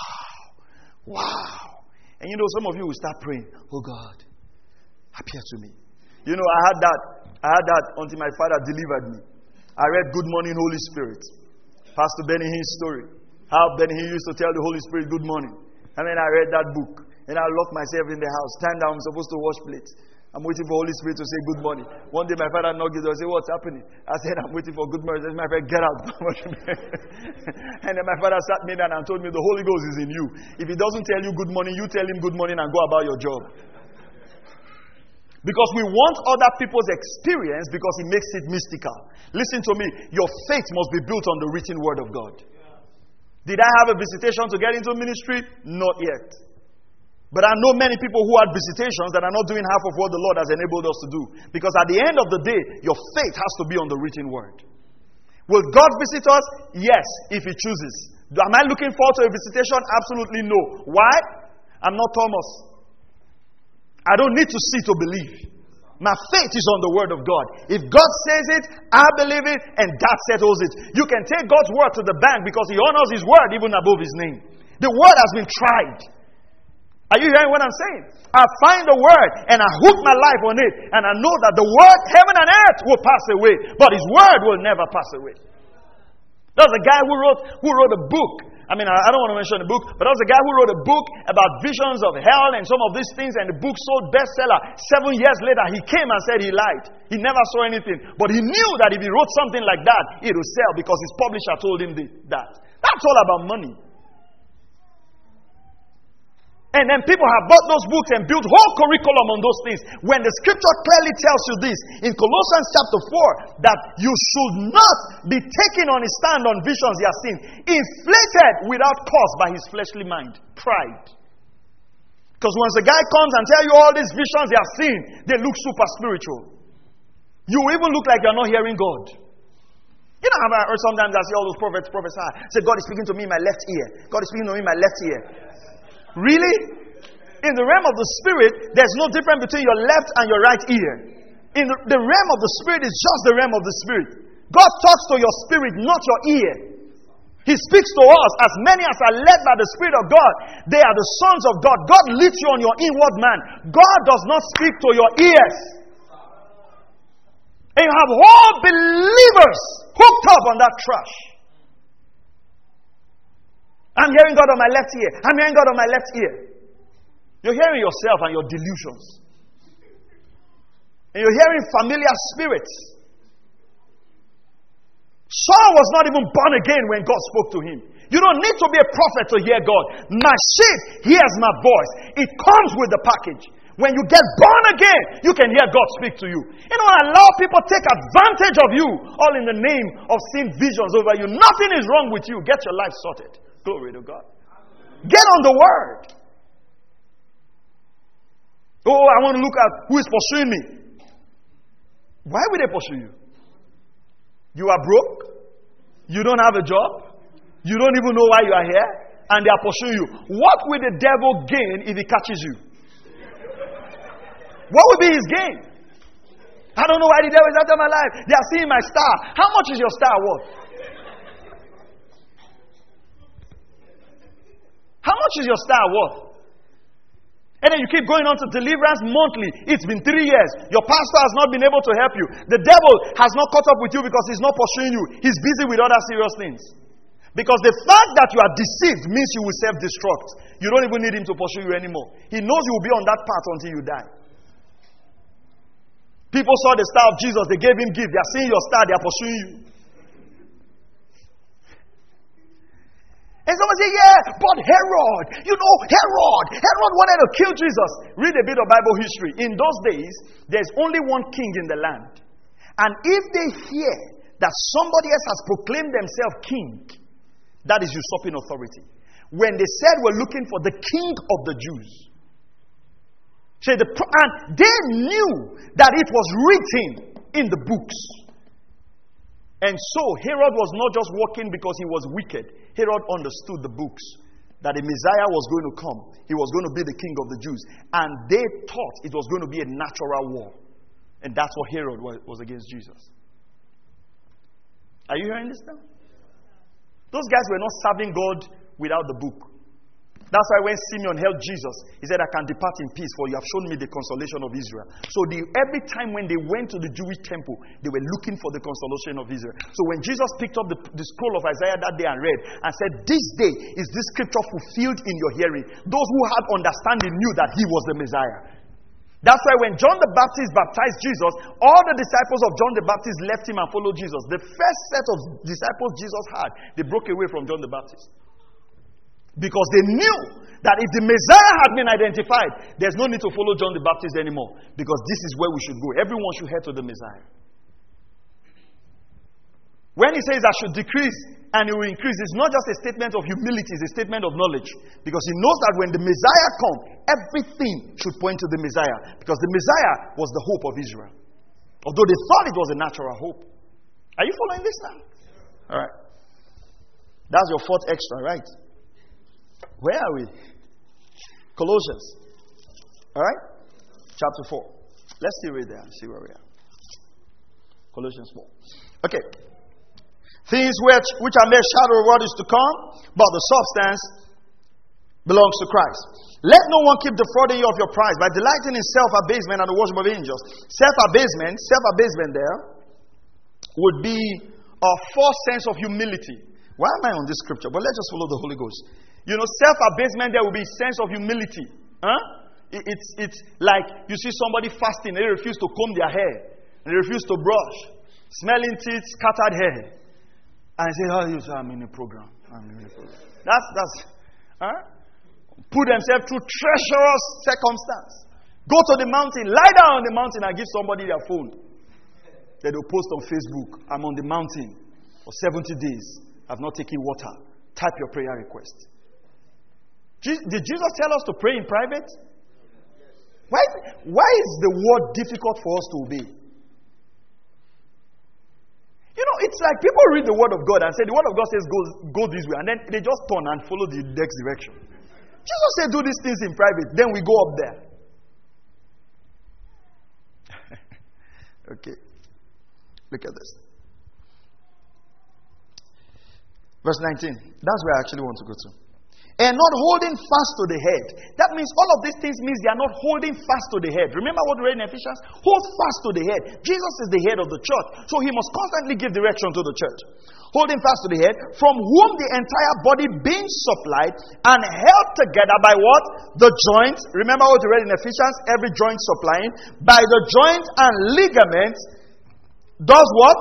wow." And you know, some of you will start praying, Oh God, appear to me. You know, I had that. I had that until my father delivered me. I read Good Morning, Holy Spirit. Pastor Benny Hinn's story. How Benny Hinn used to tell the Holy Spirit good morning. And then I read that book. And I locked myself in the house. Stand down, I'm supposed to wash plates. I'm waiting for Holy Spirit to say good morning. One day my father knocked the door and said, What's happening? I said, I'm waiting for good morning. He said, My friend, get out. and then my father sat me down and told me the Holy Ghost is in you. If he doesn't tell you good morning, you tell him good morning and go about your job. Because we want other people's experience because it makes it mystical. Listen to me. Your faith must be built on the written word of God. Did I have a visitation to get into ministry? Not yet. But I know many people who had visitations that are not doing half of what the Lord has enabled us to do. Because at the end of the day, your faith has to be on the written word. Will God visit us? Yes, if He chooses. Am I looking forward to a visitation? Absolutely no. Why? I'm not Thomas. I don't need to see to believe. My faith is on the word of God. If God says it, I believe it, and that settles it. You can take God's word to the bank because He honors His word even above His name. The word has been tried. Are you hearing what I'm saying? I find the word and I hook my life on it, and I know that the word, heaven and earth, will pass away, but his word will never pass away. There's a guy who wrote, who wrote a book. I mean, I, I don't want to mention the book, but there was a guy who wrote a book about visions of hell and some of these things, and the book sold bestseller. Seven years later, he came and said he lied. He never saw anything. But he knew that if he wrote something like that, it would sell because his publisher told him that. That's all about money. And then people have bought those books and built whole curriculum on those things. When the scripture clearly tells you this in Colossians chapter 4 that you should not be taken on a stand on visions he has seen, inflated without cause by his fleshly mind. Pride. Because once a guy comes and tell you all these visions they have seen, they look super spiritual. You even look like you're not hearing God. You know how I, sometimes I see all those prophets prophesy. Say, God is speaking to me in my left ear. God is speaking to me in my left ear. Really? In the realm of the spirit, there's no difference between your left and your right ear. In the, realm of the spirit is just the realm of the spirit. God talks to your spirit, not your ear. He speaks to us as many as are led by the Spirit of God. They are the sons of God. God leads you on your inward man. God does not speak to your ears. And you have all believers hooked up on that trash. I'm hearing God on my left ear. I'm hearing God on my left ear. You're hearing yourself and your delusions. And you're hearing familiar spirits. Saul was not even born again when God spoke to him. You don't need to be a prophet to hear God. My sheep hears my voice. It comes with the package. When you get born again, you can hear God speak to you. You know, allow people take advantage of you, all in the name of seeing visions over you. Nothing is wrong with you. Get your life sorted. Glory to God. Get on the word. Oh, I want to look at who is pursuing me. Why would they pursue you? You are broke. You don't have a job. You don't even know why you are here. And they are pursuing you. What will the devil gain if he catches you? What would be his gain? I don't know why the devil is after my life. They are seeing my star. How much is your star worth? How much is your star worth? And then you keep going on to deliverance monthly. It's been three years. Your pastor has not been able to help you. The devil has not caught up with you because he's not pursuing you. He's busy with other serious things. Because the fact that you are deceived means you will self destruct. You don't even need him to pursue you anymore. He knows you will be on that path until you die. People saw the star of Jesus, they gave him gift. They are seeing your star, they are pursuing you. And someone say, Yeah, but Herod, you know, Herod, Herod wanted to kill Jesus. Read a bit of Bible history. In those days, there's only one king in the land. And if they hear that somebody else has proclaimed themselves king, that is usurping authority. When they said we're looking for the king of the Jews, Say the, and they knew that it was written in the books. And so Herod was not just walking because he was wicked. Herod understood the books that the Messiah was going to come. He was going to be the king of the Jews. And they thought it was going to be a natural war. And that's what Herod was against Jesus. Are you hearing this now? Those guys were not serving God without the book. That's why when Simeon held Jesus, he said, I can depart in peace, for you have shown me the consolation of Israel. So the, every time when they went to the Jewish temple, they were looking for the consolation of Israel. So when Jesus picked up the, the scroll of Isaiah that day and read and said, This day is this scripture fulfilled in your hearing, those who had understanding knew that he was the Messiah. That's why when John the Baptist baptized Jesus, all the disciples of John the Baptist left him and followed Jesus. The first set of disciples Jesus had, they broke away from John the Baptist. Because they knew that if the Messiah had been identified, there's no need to follow John the Baptist anymore. Because this is where we should go. Everyone should head to the Messiah. When he says, I should decrease and he will increase, it's not just a statement of humility, it's a statement of knowledge. Because he knows that when the Messiah comes, everything should point to the Messiah. Because the Messiah was the hope of Israel. Although they thought it was a natural hope. Are you following this now? All right. That's your fourth extra, right? Where are we? Colossians. All right? Chapter 4. Let's see right there and see where we are. Colossians 4. Okay. Things which, which are mere shadow of what is to come, but the substance belongs to Christ. Let no one keep defrauding you of your prize by delighting in self abasement and the worship of angels. Self abasement, self abasement there would be a false sense of humility. Why am I on this scripture? But let's just follow the Holy Ghost. You know, self abasement, there will be a sense of humility. Huh? it's, it's like you see somebody fasting, they refuse to comb their hair, they refuse to brush, smelling teeth, scattered hair. And say, Oh, you say, I'm in a program. I'm in a program. That's, that's, huh? Put themselves through treacherous circumstance. Go to the mountain, lie down on the mountain and give somebody their phone. They will post on Facebook, I'm on the mountain for 70 days. I've not taken water. Type your prayer request. Did Jesus tell us to pray in private? Why, why is the word difficult for us to obey? You know, it's like people read the word of God and say, the word of God says go, go this way, and then they just turn and follow the next direction. Jesus said, do these things in private, then we go up there. okay. Look at this. Verse 19. That's where I actually want to go to and not holding fast to the head. That means all of these things means they are not holding fast to the head. Remember what we read in Ephesians? Hold fast to the head. Jesus is the head of the church, so he must constantly give direction to the church. Holding fast to the head, from whom the entire body being supplied and held together by what? The joints. Remember what we read in Ephesians? Every joint supplying. By the joint and ligaments does what?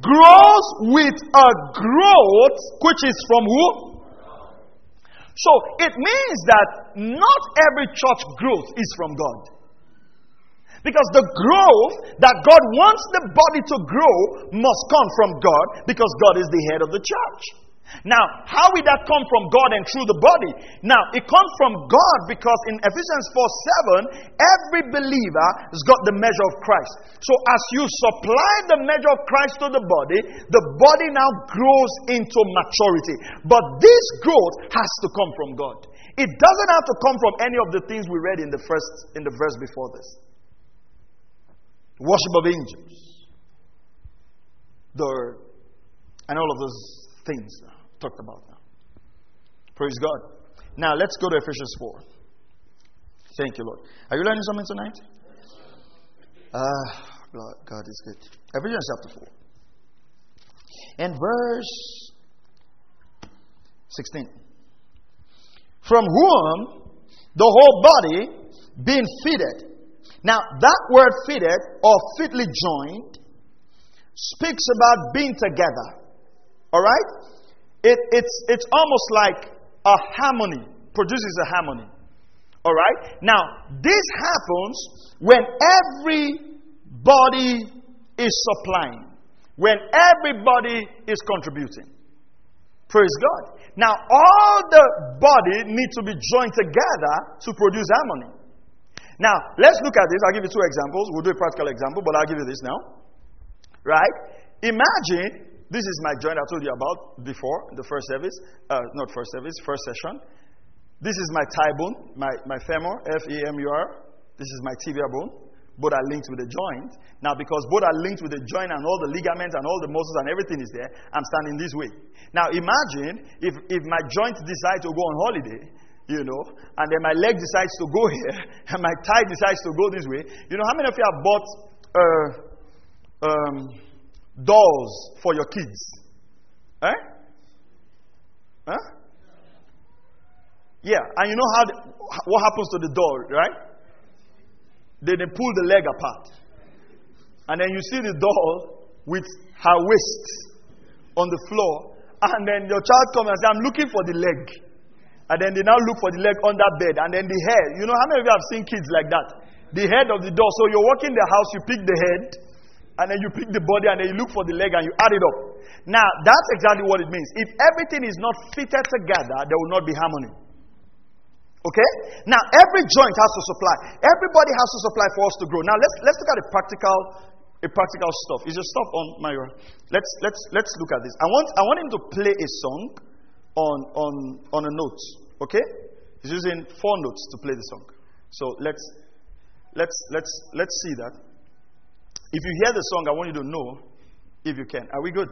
Grows with a growth which is from who? So it means that not every church growth is from God. Because the growth that God wants the body to grow must come from God because God is the head of the church. Now, how will that come from God and through the body? Now, it comes from God because in Ephesians 4 7, every believer has got the measure of Christ. So, as you supply the measure of Christ to the body, the body now grows into maturity. But this growth has to come from God. It doesn't have to come from any of the things we read in the first in the verse before this. Worship of angels. The and all of those things talked about now. Praise God. Now let's go to Ephesians 4. Thank you, Lord. Are you learning something tonight? Ah, God is good. Ephesians chapter 4. And verse 16. From whom the whole body being fitted. Now, that word fitted or fitly joined speaks about being together. All right? It, it's, it's almost like a harmony, produces a harmony. All right? Now, this happens when everybody is supplying, when everybody is contributing. Praise God. Now, all the body needs to be joined together to produce harmony. Now, let's look at this. I'll give you two examples. We'll do a practical example, but I'll give you this now. Right? Imagine this is my joint I told you about before, the first service. Uh, not first service, first session. This is my thigh bone, my, my femur, F E M U R. This is my tibia bone. Both are linked with the joint. Now, because both are linked with the joint and all the ligaments and all the muscles and everything is there, I'm standing this way. Now, imagine if, if my joint decides to go on holiday, you know, and then my leg decides to go here, and my thigh decides to go this way. You know, how many of you have bought uh, um, dolls for your kids. Eh? Huh? Yeah, and you know how the, what happens to the doll, right? They they pull the leg apart, and then you see the doll with her waist on the floor, and then your child comes and says, "I'm looking for the leg," and then they now look for the leg under bed, and then the hair. You know how many of you have seen kids like that? The head of the doll. So you're walking the house, you pick the head, and then you pick the body and then you look for the leg and you add it up. Now, that's exactly what it means. If everything is not fitted together, there will not be harmony. Okay? Now, every joint has to supply. Everybody has to supply for us to grow. Now, let's, let's look at a practical, a practical stuff. Is your stuff on Myra? Let's, let's, let's look at this. I want, I want him to play a song on, on, on a note. Okay? He's using four notes to play the song. So let's, let's, let's, let's see that. If you hear the song, I want you to know if you can. Are we good?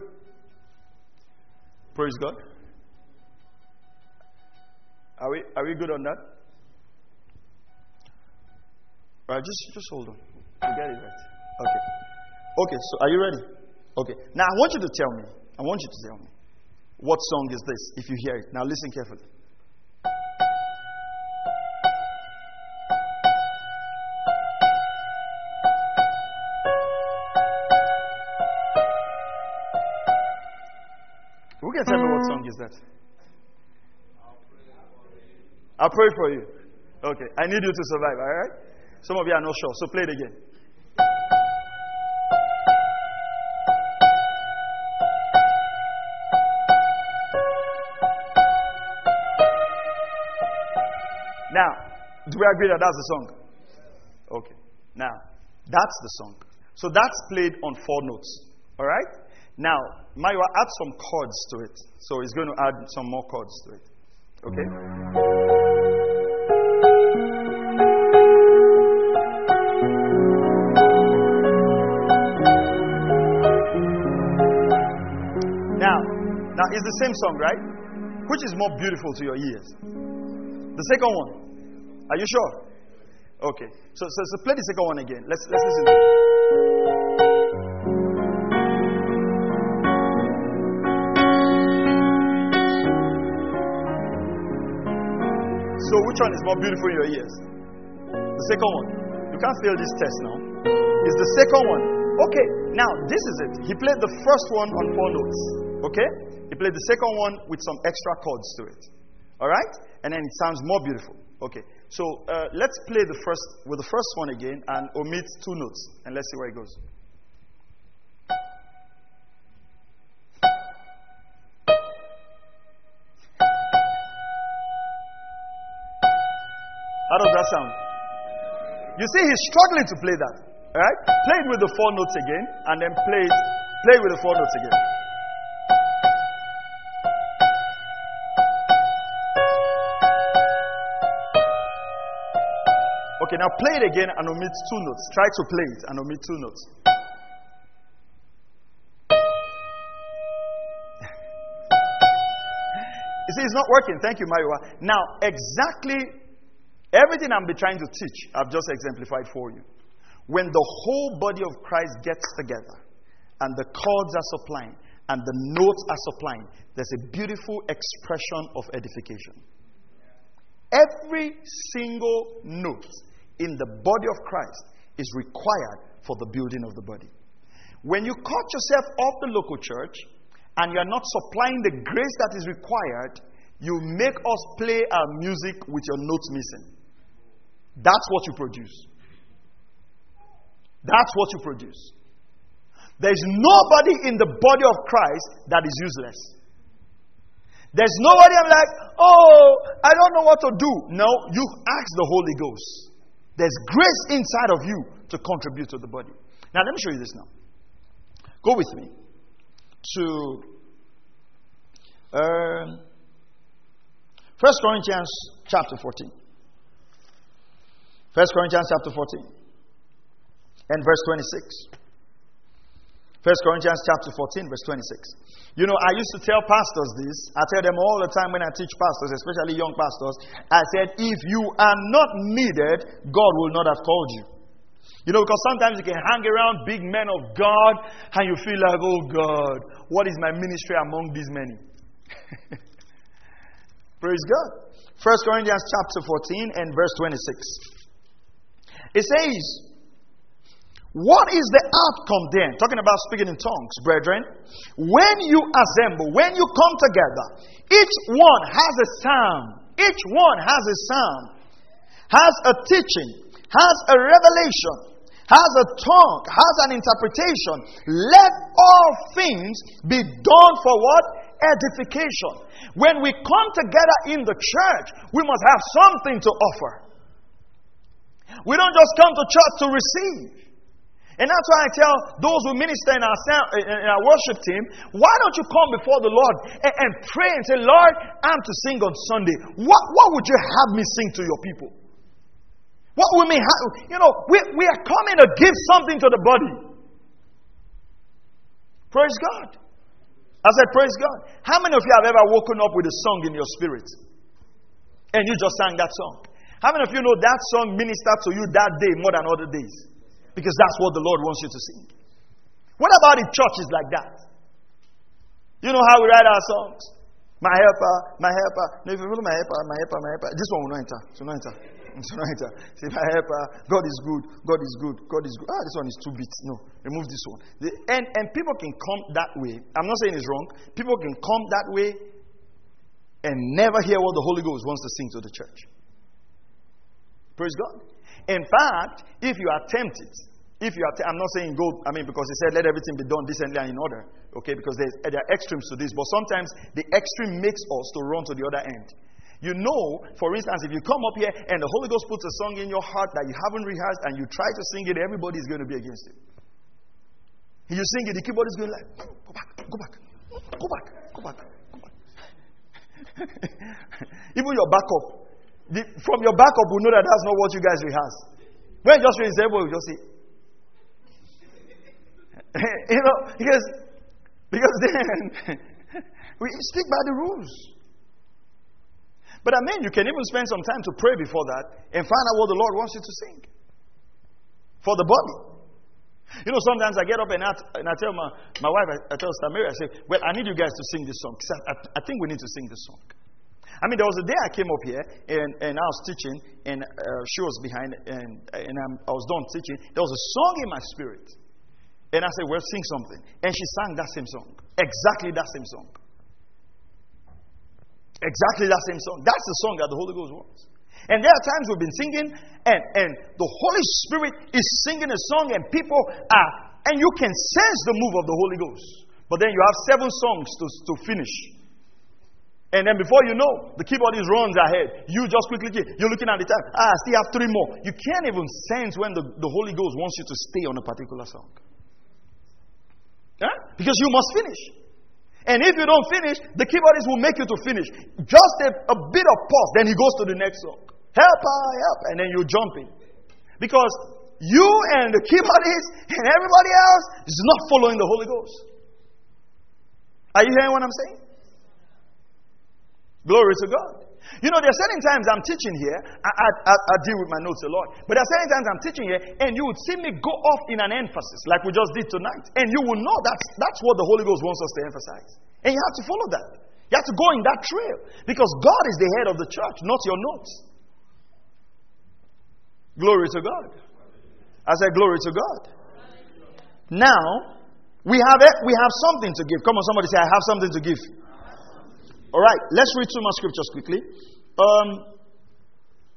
Praise God. Are we, are we good on that? All right, just, just hold on. You get it right. Okay. Okay, so are you ready? Okay. Now I want you to tell me. I want you to tell me. What song is this if you hear it? Now listen carefully. Can tell me what um, song is that? I'll pray for you. Okay. I need you to survive, all right? Some of you are not sure, so play it again. Now, do we agree that that's the song? Okay. Now, that's the song. So that's played on four notes. All right? Now, Mayo add some chords to it. So he's going to add some more chords to it. Okay? Now, now it's the same song, right? Which is more beautiful to your ears? The second one. Are you sure? Okay. So, so, so play the second one again. Let's let's listen which one is more beautiful in your ears? The second one. You can't fail this test now. It's the second one. Okay, now this is it. He played the first one on four notes. Okay? He played the second one with some extra chords to it. All right? And then it sounds more beautiful. Okay. So uh, let's play the first with the first one again and omit two notes and let's see where it goes. Sound? You see, he's struggling to play that. All right? Play it with the four notes again, and then play it, play it with the four notes again. Okay, now play it again and omit two notes. Try to play it and omit two notes. you see, it's not working. Thank you, Mariwa. Now, exactly everything I'm trying to teach, I've just exemplified for you. When the whole body of Christ gets together and the chords are supplying and the notes are supplying, there's a beautiful expression of edification. Every single note in the body of Christ is required for the building of the body. When you cut yourself off the local church and you are not supplying the grace that is required, you make us play our music with your notes missing. That's what you produce. That's what you produce. There's nobody in the body of Christ that is useless. There's nobody I'm like, oh, I don't know what to do. No, you ask the Holy Ghost. There's grace inside of you to contribute to the body. Now, let me show you this now. Go with me to um, 1 Corinthians chapter 14. 1 Corinthians chapter 14 and verse 26. 1 Corinthians chapter 14, verse 26. You know, I used to tell pastors this. I tell them all the time when I teach pastors, especially young pastors. I said, if you are not needed, God will not have called you. You know, because sometimes you can hang around big men of God and you feel like, oh God, what is my ministry among these many? Praise God. 1 Corinthians chapter 14 and verse 26. It says, what is the outcome then? Talking about speaking in tongues, brethren. When you assemble, when you come together, each one has a sound. Each one has a sound, has a teaching, has a revelation, has a tongue, has an interpretation. Let all things be done for what? Edification. When we come together in the church, we must have something to offer. We don't just come to church to receive. And that's why I tell those who minister in our, in our worship team, why don't you come before the Lord and, and pray and say, Lord, I'm to sing on Sunday. What, what would you have me sing to your people? What we may have, you know, we, we are coming to give something to the body. Praise God. I said, Praise God. How many of you have ever woken up with a song in your spirit? And you just sang that song? How many of you know that song ministered to you that day more than other days? Because that's what the Lord wants you to sing. What about in churches like that? You know how we write our songs? My helper, my helper. No, if you follow my helper, my helper, my helper, this one will not enter. It will not enter. It will not enter. Say, my helper, God is good, God is good, God is good. Ah, this one is two bits. No, remove this one. The, and, and people can come that way. I'm not saying it's wrong. People can come that way and never hear what the Holy Ghost wants to sing to the church. Praise God. In fact, if you are tempted, if you are, I'm not saying go, I mean, because he said let everything be done decently and in order, okay, because there's there are extremes to this, but sometimes the extreme makes us to run to the other end. You know, for instance, if you come up here and the Holy Ghost puts a song in your heart that you haven't rehearsed and you try to sing it, everybody is going to be against it. You sing it, the keyboard is going like, go back, go back, go back, go back, go back. Even your backup, the, from your backup, will know that that's not what you guys rehearse. When just raise everybody will just say, you know, because because then we speak by the rules. But I mean, you can even spend some time to pray before that and find out what the Lord wants you to sing for the body. You know, sometimes I get up and I, and I tell my, my wife, I, I tell Stamiri, I say, Well, I need you guys to sing this song. I, I, I, think we need to sing this song. I mean, there was a day I came up here and, and I was teaching, and uh, she was behind, and, and I'm, I was done teaching. There was a song in my spirit. And I said, Well, sing something. And she sang that same song. Exactly that same song. Exactly that same song. That's the song that the Holy Ghost wants. And there are times we've been singing, and, and the Holy Spirit is singing a song, and people are, and you can sense the move of the Holy Ghost. But then you have seven songs to, to finish. And then before you know, the keyboardist runs ahead. You just quickly, you're looking at the time. Ah, I still have three more. You can't even sense when the, the Holy Ghost wants you to stay on a particular song. Huh? Because you must finish. And if you don't finish, the keyboardist will make you to finish. Just a, a bit of pause, then he goes to the next song. Help, help, and then you jump in. Because you and the keyboardist and everybody else is not following the Holy Ghost. Are you hearing what I'm saying? Glory to God. You know, there are certain times I'm teaching here, I, I, I, I, deal with my notes a lot, but there are certain times I'm teaching here, and you would see me go off in an emphasis, like we just did tonight. And you will know that's, that's what the Holy Ghost wants us to emphasize. And you have to follow that. You have to go in that trail, because God is the head of the church, not your notes. Glory to God. I said, Glory to God. Now, we have, we have something to give. Come on, somebody say, I have something to give. All right, let's read two more scriptures quickly. Um,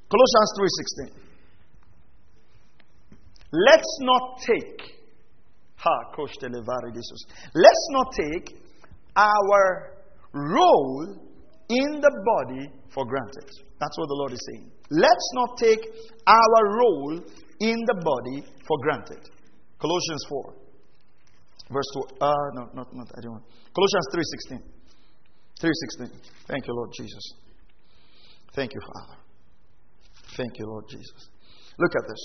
Colossians 3:16. Let's not take ha Let's not take our role in the body for granted. That's what the Lord is saying. Let's not take our role in the body for granted. Colossians 4, verse 2. Uh, no, not, not, I don't want. Colossians 3:16. 316. Thank you, Lord Jesus. Thank you, Father. Thank you, Lord Jesus. Look at this.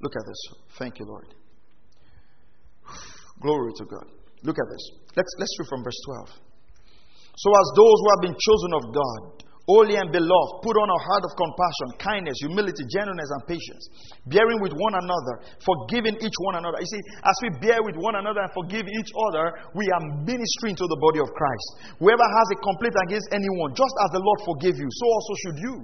Look at this. Thank you, Lord. Glory to God. Look at this. Let's, let's read from verse 12. So, as those who have been chosen of God, Holy and beloved, put on a heart of compassion, kindness, humility, gentleness, and patience, bearing with one another, forgiving each one another. You see, as we bear with one another and forgive each other, we are ministering to the body of Christ. Whoever has a complaint against anyone, just as the Lord forgave you, so also should you.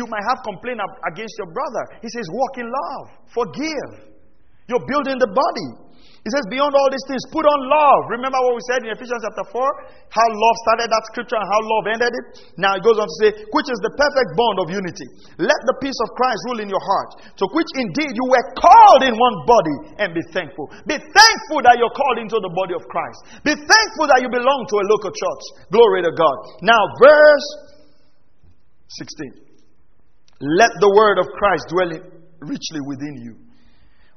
You might have complaint against your brother. He says, walk in love, forgive. You're building the body. He says, beyond all these things, put on love. Remember what we said in Ephesians chapter 4? How love started that scripture and how love ended it? Now it goes on to say, which is the perfect bond of unity. Let the peace of Christ rule in your heart, to which indeed you were called in one body, and be thankful. Be thankful that you're called into the body of Christ. Be thankful that you belong to a local church. Glory to God. Now, verse 16. Let the word of Christ dwell richly within you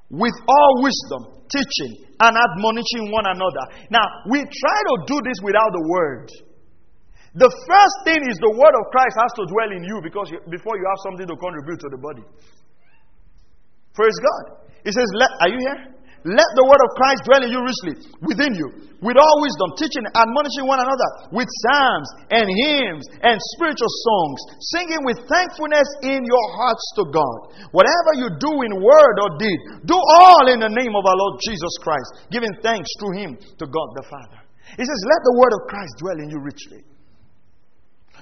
with all wisdom, teaching and admonishing one another. Now, we try to do this without the word. The first thing is the word of Christ has to dwell in you because you, before you have something to contribute to the body. Praise God. He says, Are you here? Let the word of Christ dwell in you richly, within you, with all wisdom, teaching, admonishing one another, with psalms and hymns and spiritual songs, singing with thankfulness in your hearts to God. Whatever you do in word or deed, do all in the name of our Lord Jesus Christ, giving thanks through him to God the Father. He says, Let the word of Christ dwell in you richly.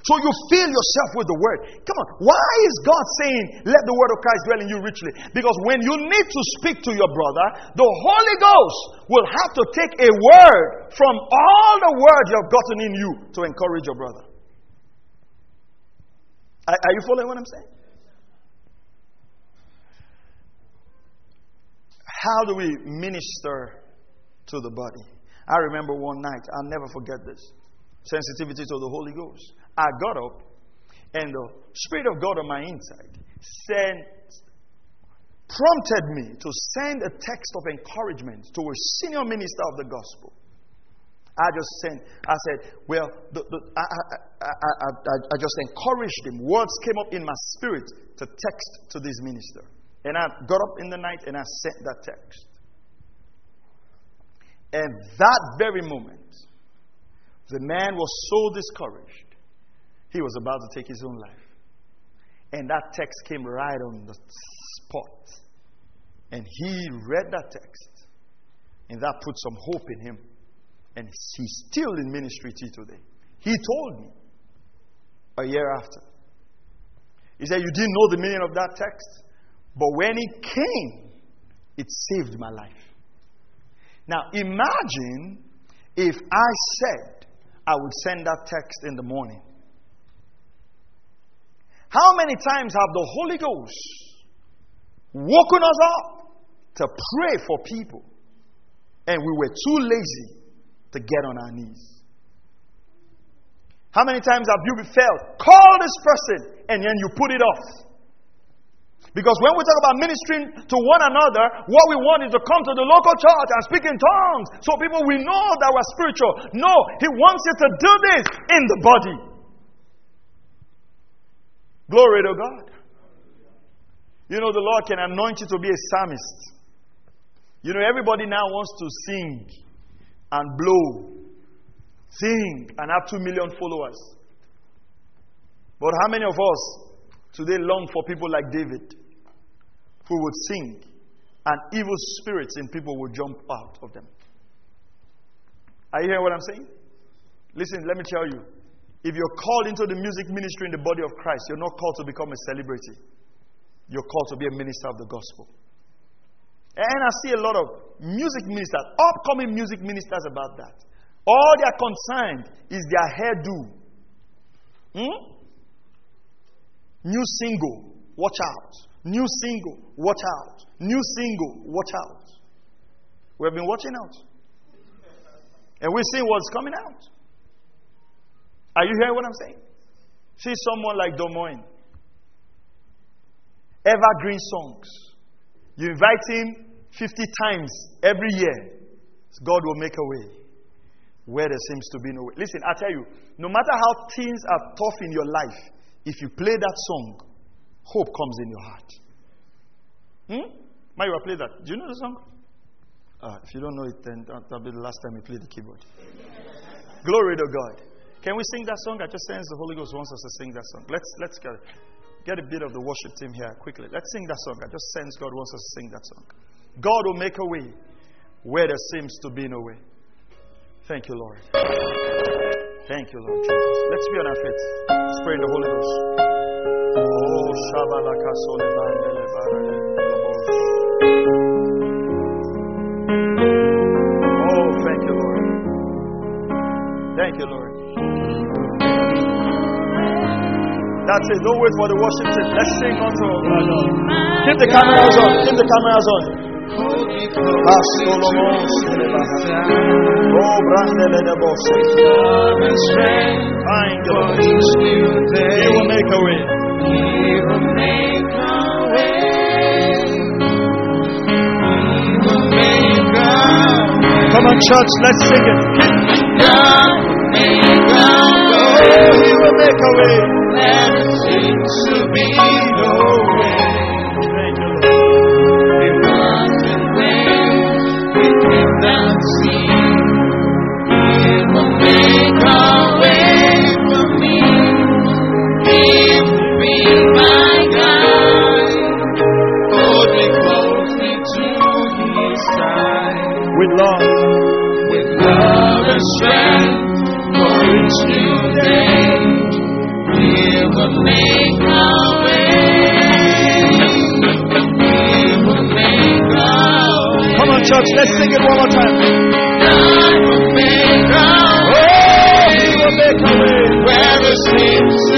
So you fill yourself with the word. Come on. Why is God saying, let the word of Christ dwell in you richly? Because when you need to speak to your brother, the Holy Ghost will have to take a word from all the word you have gotten in you to encourage your brother. Are, are you following what I'm saying? How do we minister to the body? I remember one night, I'll never forget this sensitivity to the Holy Ghost. I got up And the Spirit of God on my inside sent, prompted me to send a text of encouragement to a senior minister of the gospel. I just sent, I said, well, the, the, I, I, I, I, just encouraged him. Words came up in my spirit to text to this minister. And I got up in the night and I sent that text. And that very moment, the man was so discouraged, he was about to take his own life. And that text came right on the spot. And he read that text. And that put some hope in him. And he's still in ministry today. He told me a year after. He said, You didn't know the meaning of that text, but when it came, it saved my life. Now, imagine if I said I would send that text in the morning. How many times have the Holy Ghost woken us up to pray for people and we were too lazy to get on our knees? How many times have you felt, call this person, and then you put it off? Because when we talk about ministering to one another, what we want is to come to the local church and speak in tongues so people we know that we're spiritual. No, He wants you to do this in the body. Glory to God. You know, the Lord can anoint you to be a psalmist. You know, everybody now wants to sing and blow, sing and have two million followers. But how many of us today long for people like David who would sing and evil spirits in people would jump out of them. Are you hearing what I'm saying? Listen, let me tell you. If you're called into the music ministry in the body of Christ, you're not called to become a celebrity. You're called to be a minister of the gospel. And I see a lot of music ministers, upcoming music ministers about that. All they're concerned is their hairdo. Hmm? New single, watch out. New single, watch out. New single, watch out. We've been watching out. And we're seeing what's coming out. Are you hearing what I'm saying? See someone like Don Moen. Evergreen songs. You invite him 50 times every year. God will make a way where there seems to be no way. Listen, I tell you, no matter how things are tough in your life, if you play that song, hope comes in your heart. Hmm? Mayu, play that. Do you know the song? Uh, if you don't know it, then that'll be the last time you play the keyboard. Glory to God. Can we sing that song? I just sense the Holy Ghost wants us to sing that song. Let's let's get, get a bit of the worship team here quickly. Let's sing that song. I just sense God wants us to sing that song. God will make a way where there seems to be no way. Thank you, Lord. Thank you, Lord Jesus. Let's be on our feet. Let's pray in the Holy Ghost. Oh, That's it. Don't wait for the worship team. Let's sing unto our God. Keep the cameras on. Keep the cameras on. Oh, Brandele de Bosse. Find God. He will make a way. He will make a way. He will make a way. Come on, church, let's sing it. God will make a way. Oh, he will make a way. There seems to be church, let's sing it one more time. God will make our way. Oh, He will make a way where there seems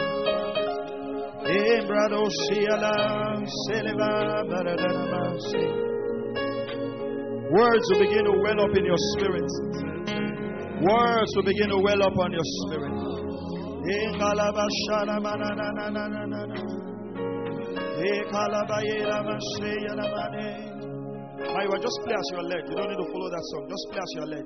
Words will begin to well up in your spirit. Words will begin to well up on your spirit. Just play as you're led. You don't need to follow that song. Just play as you're led.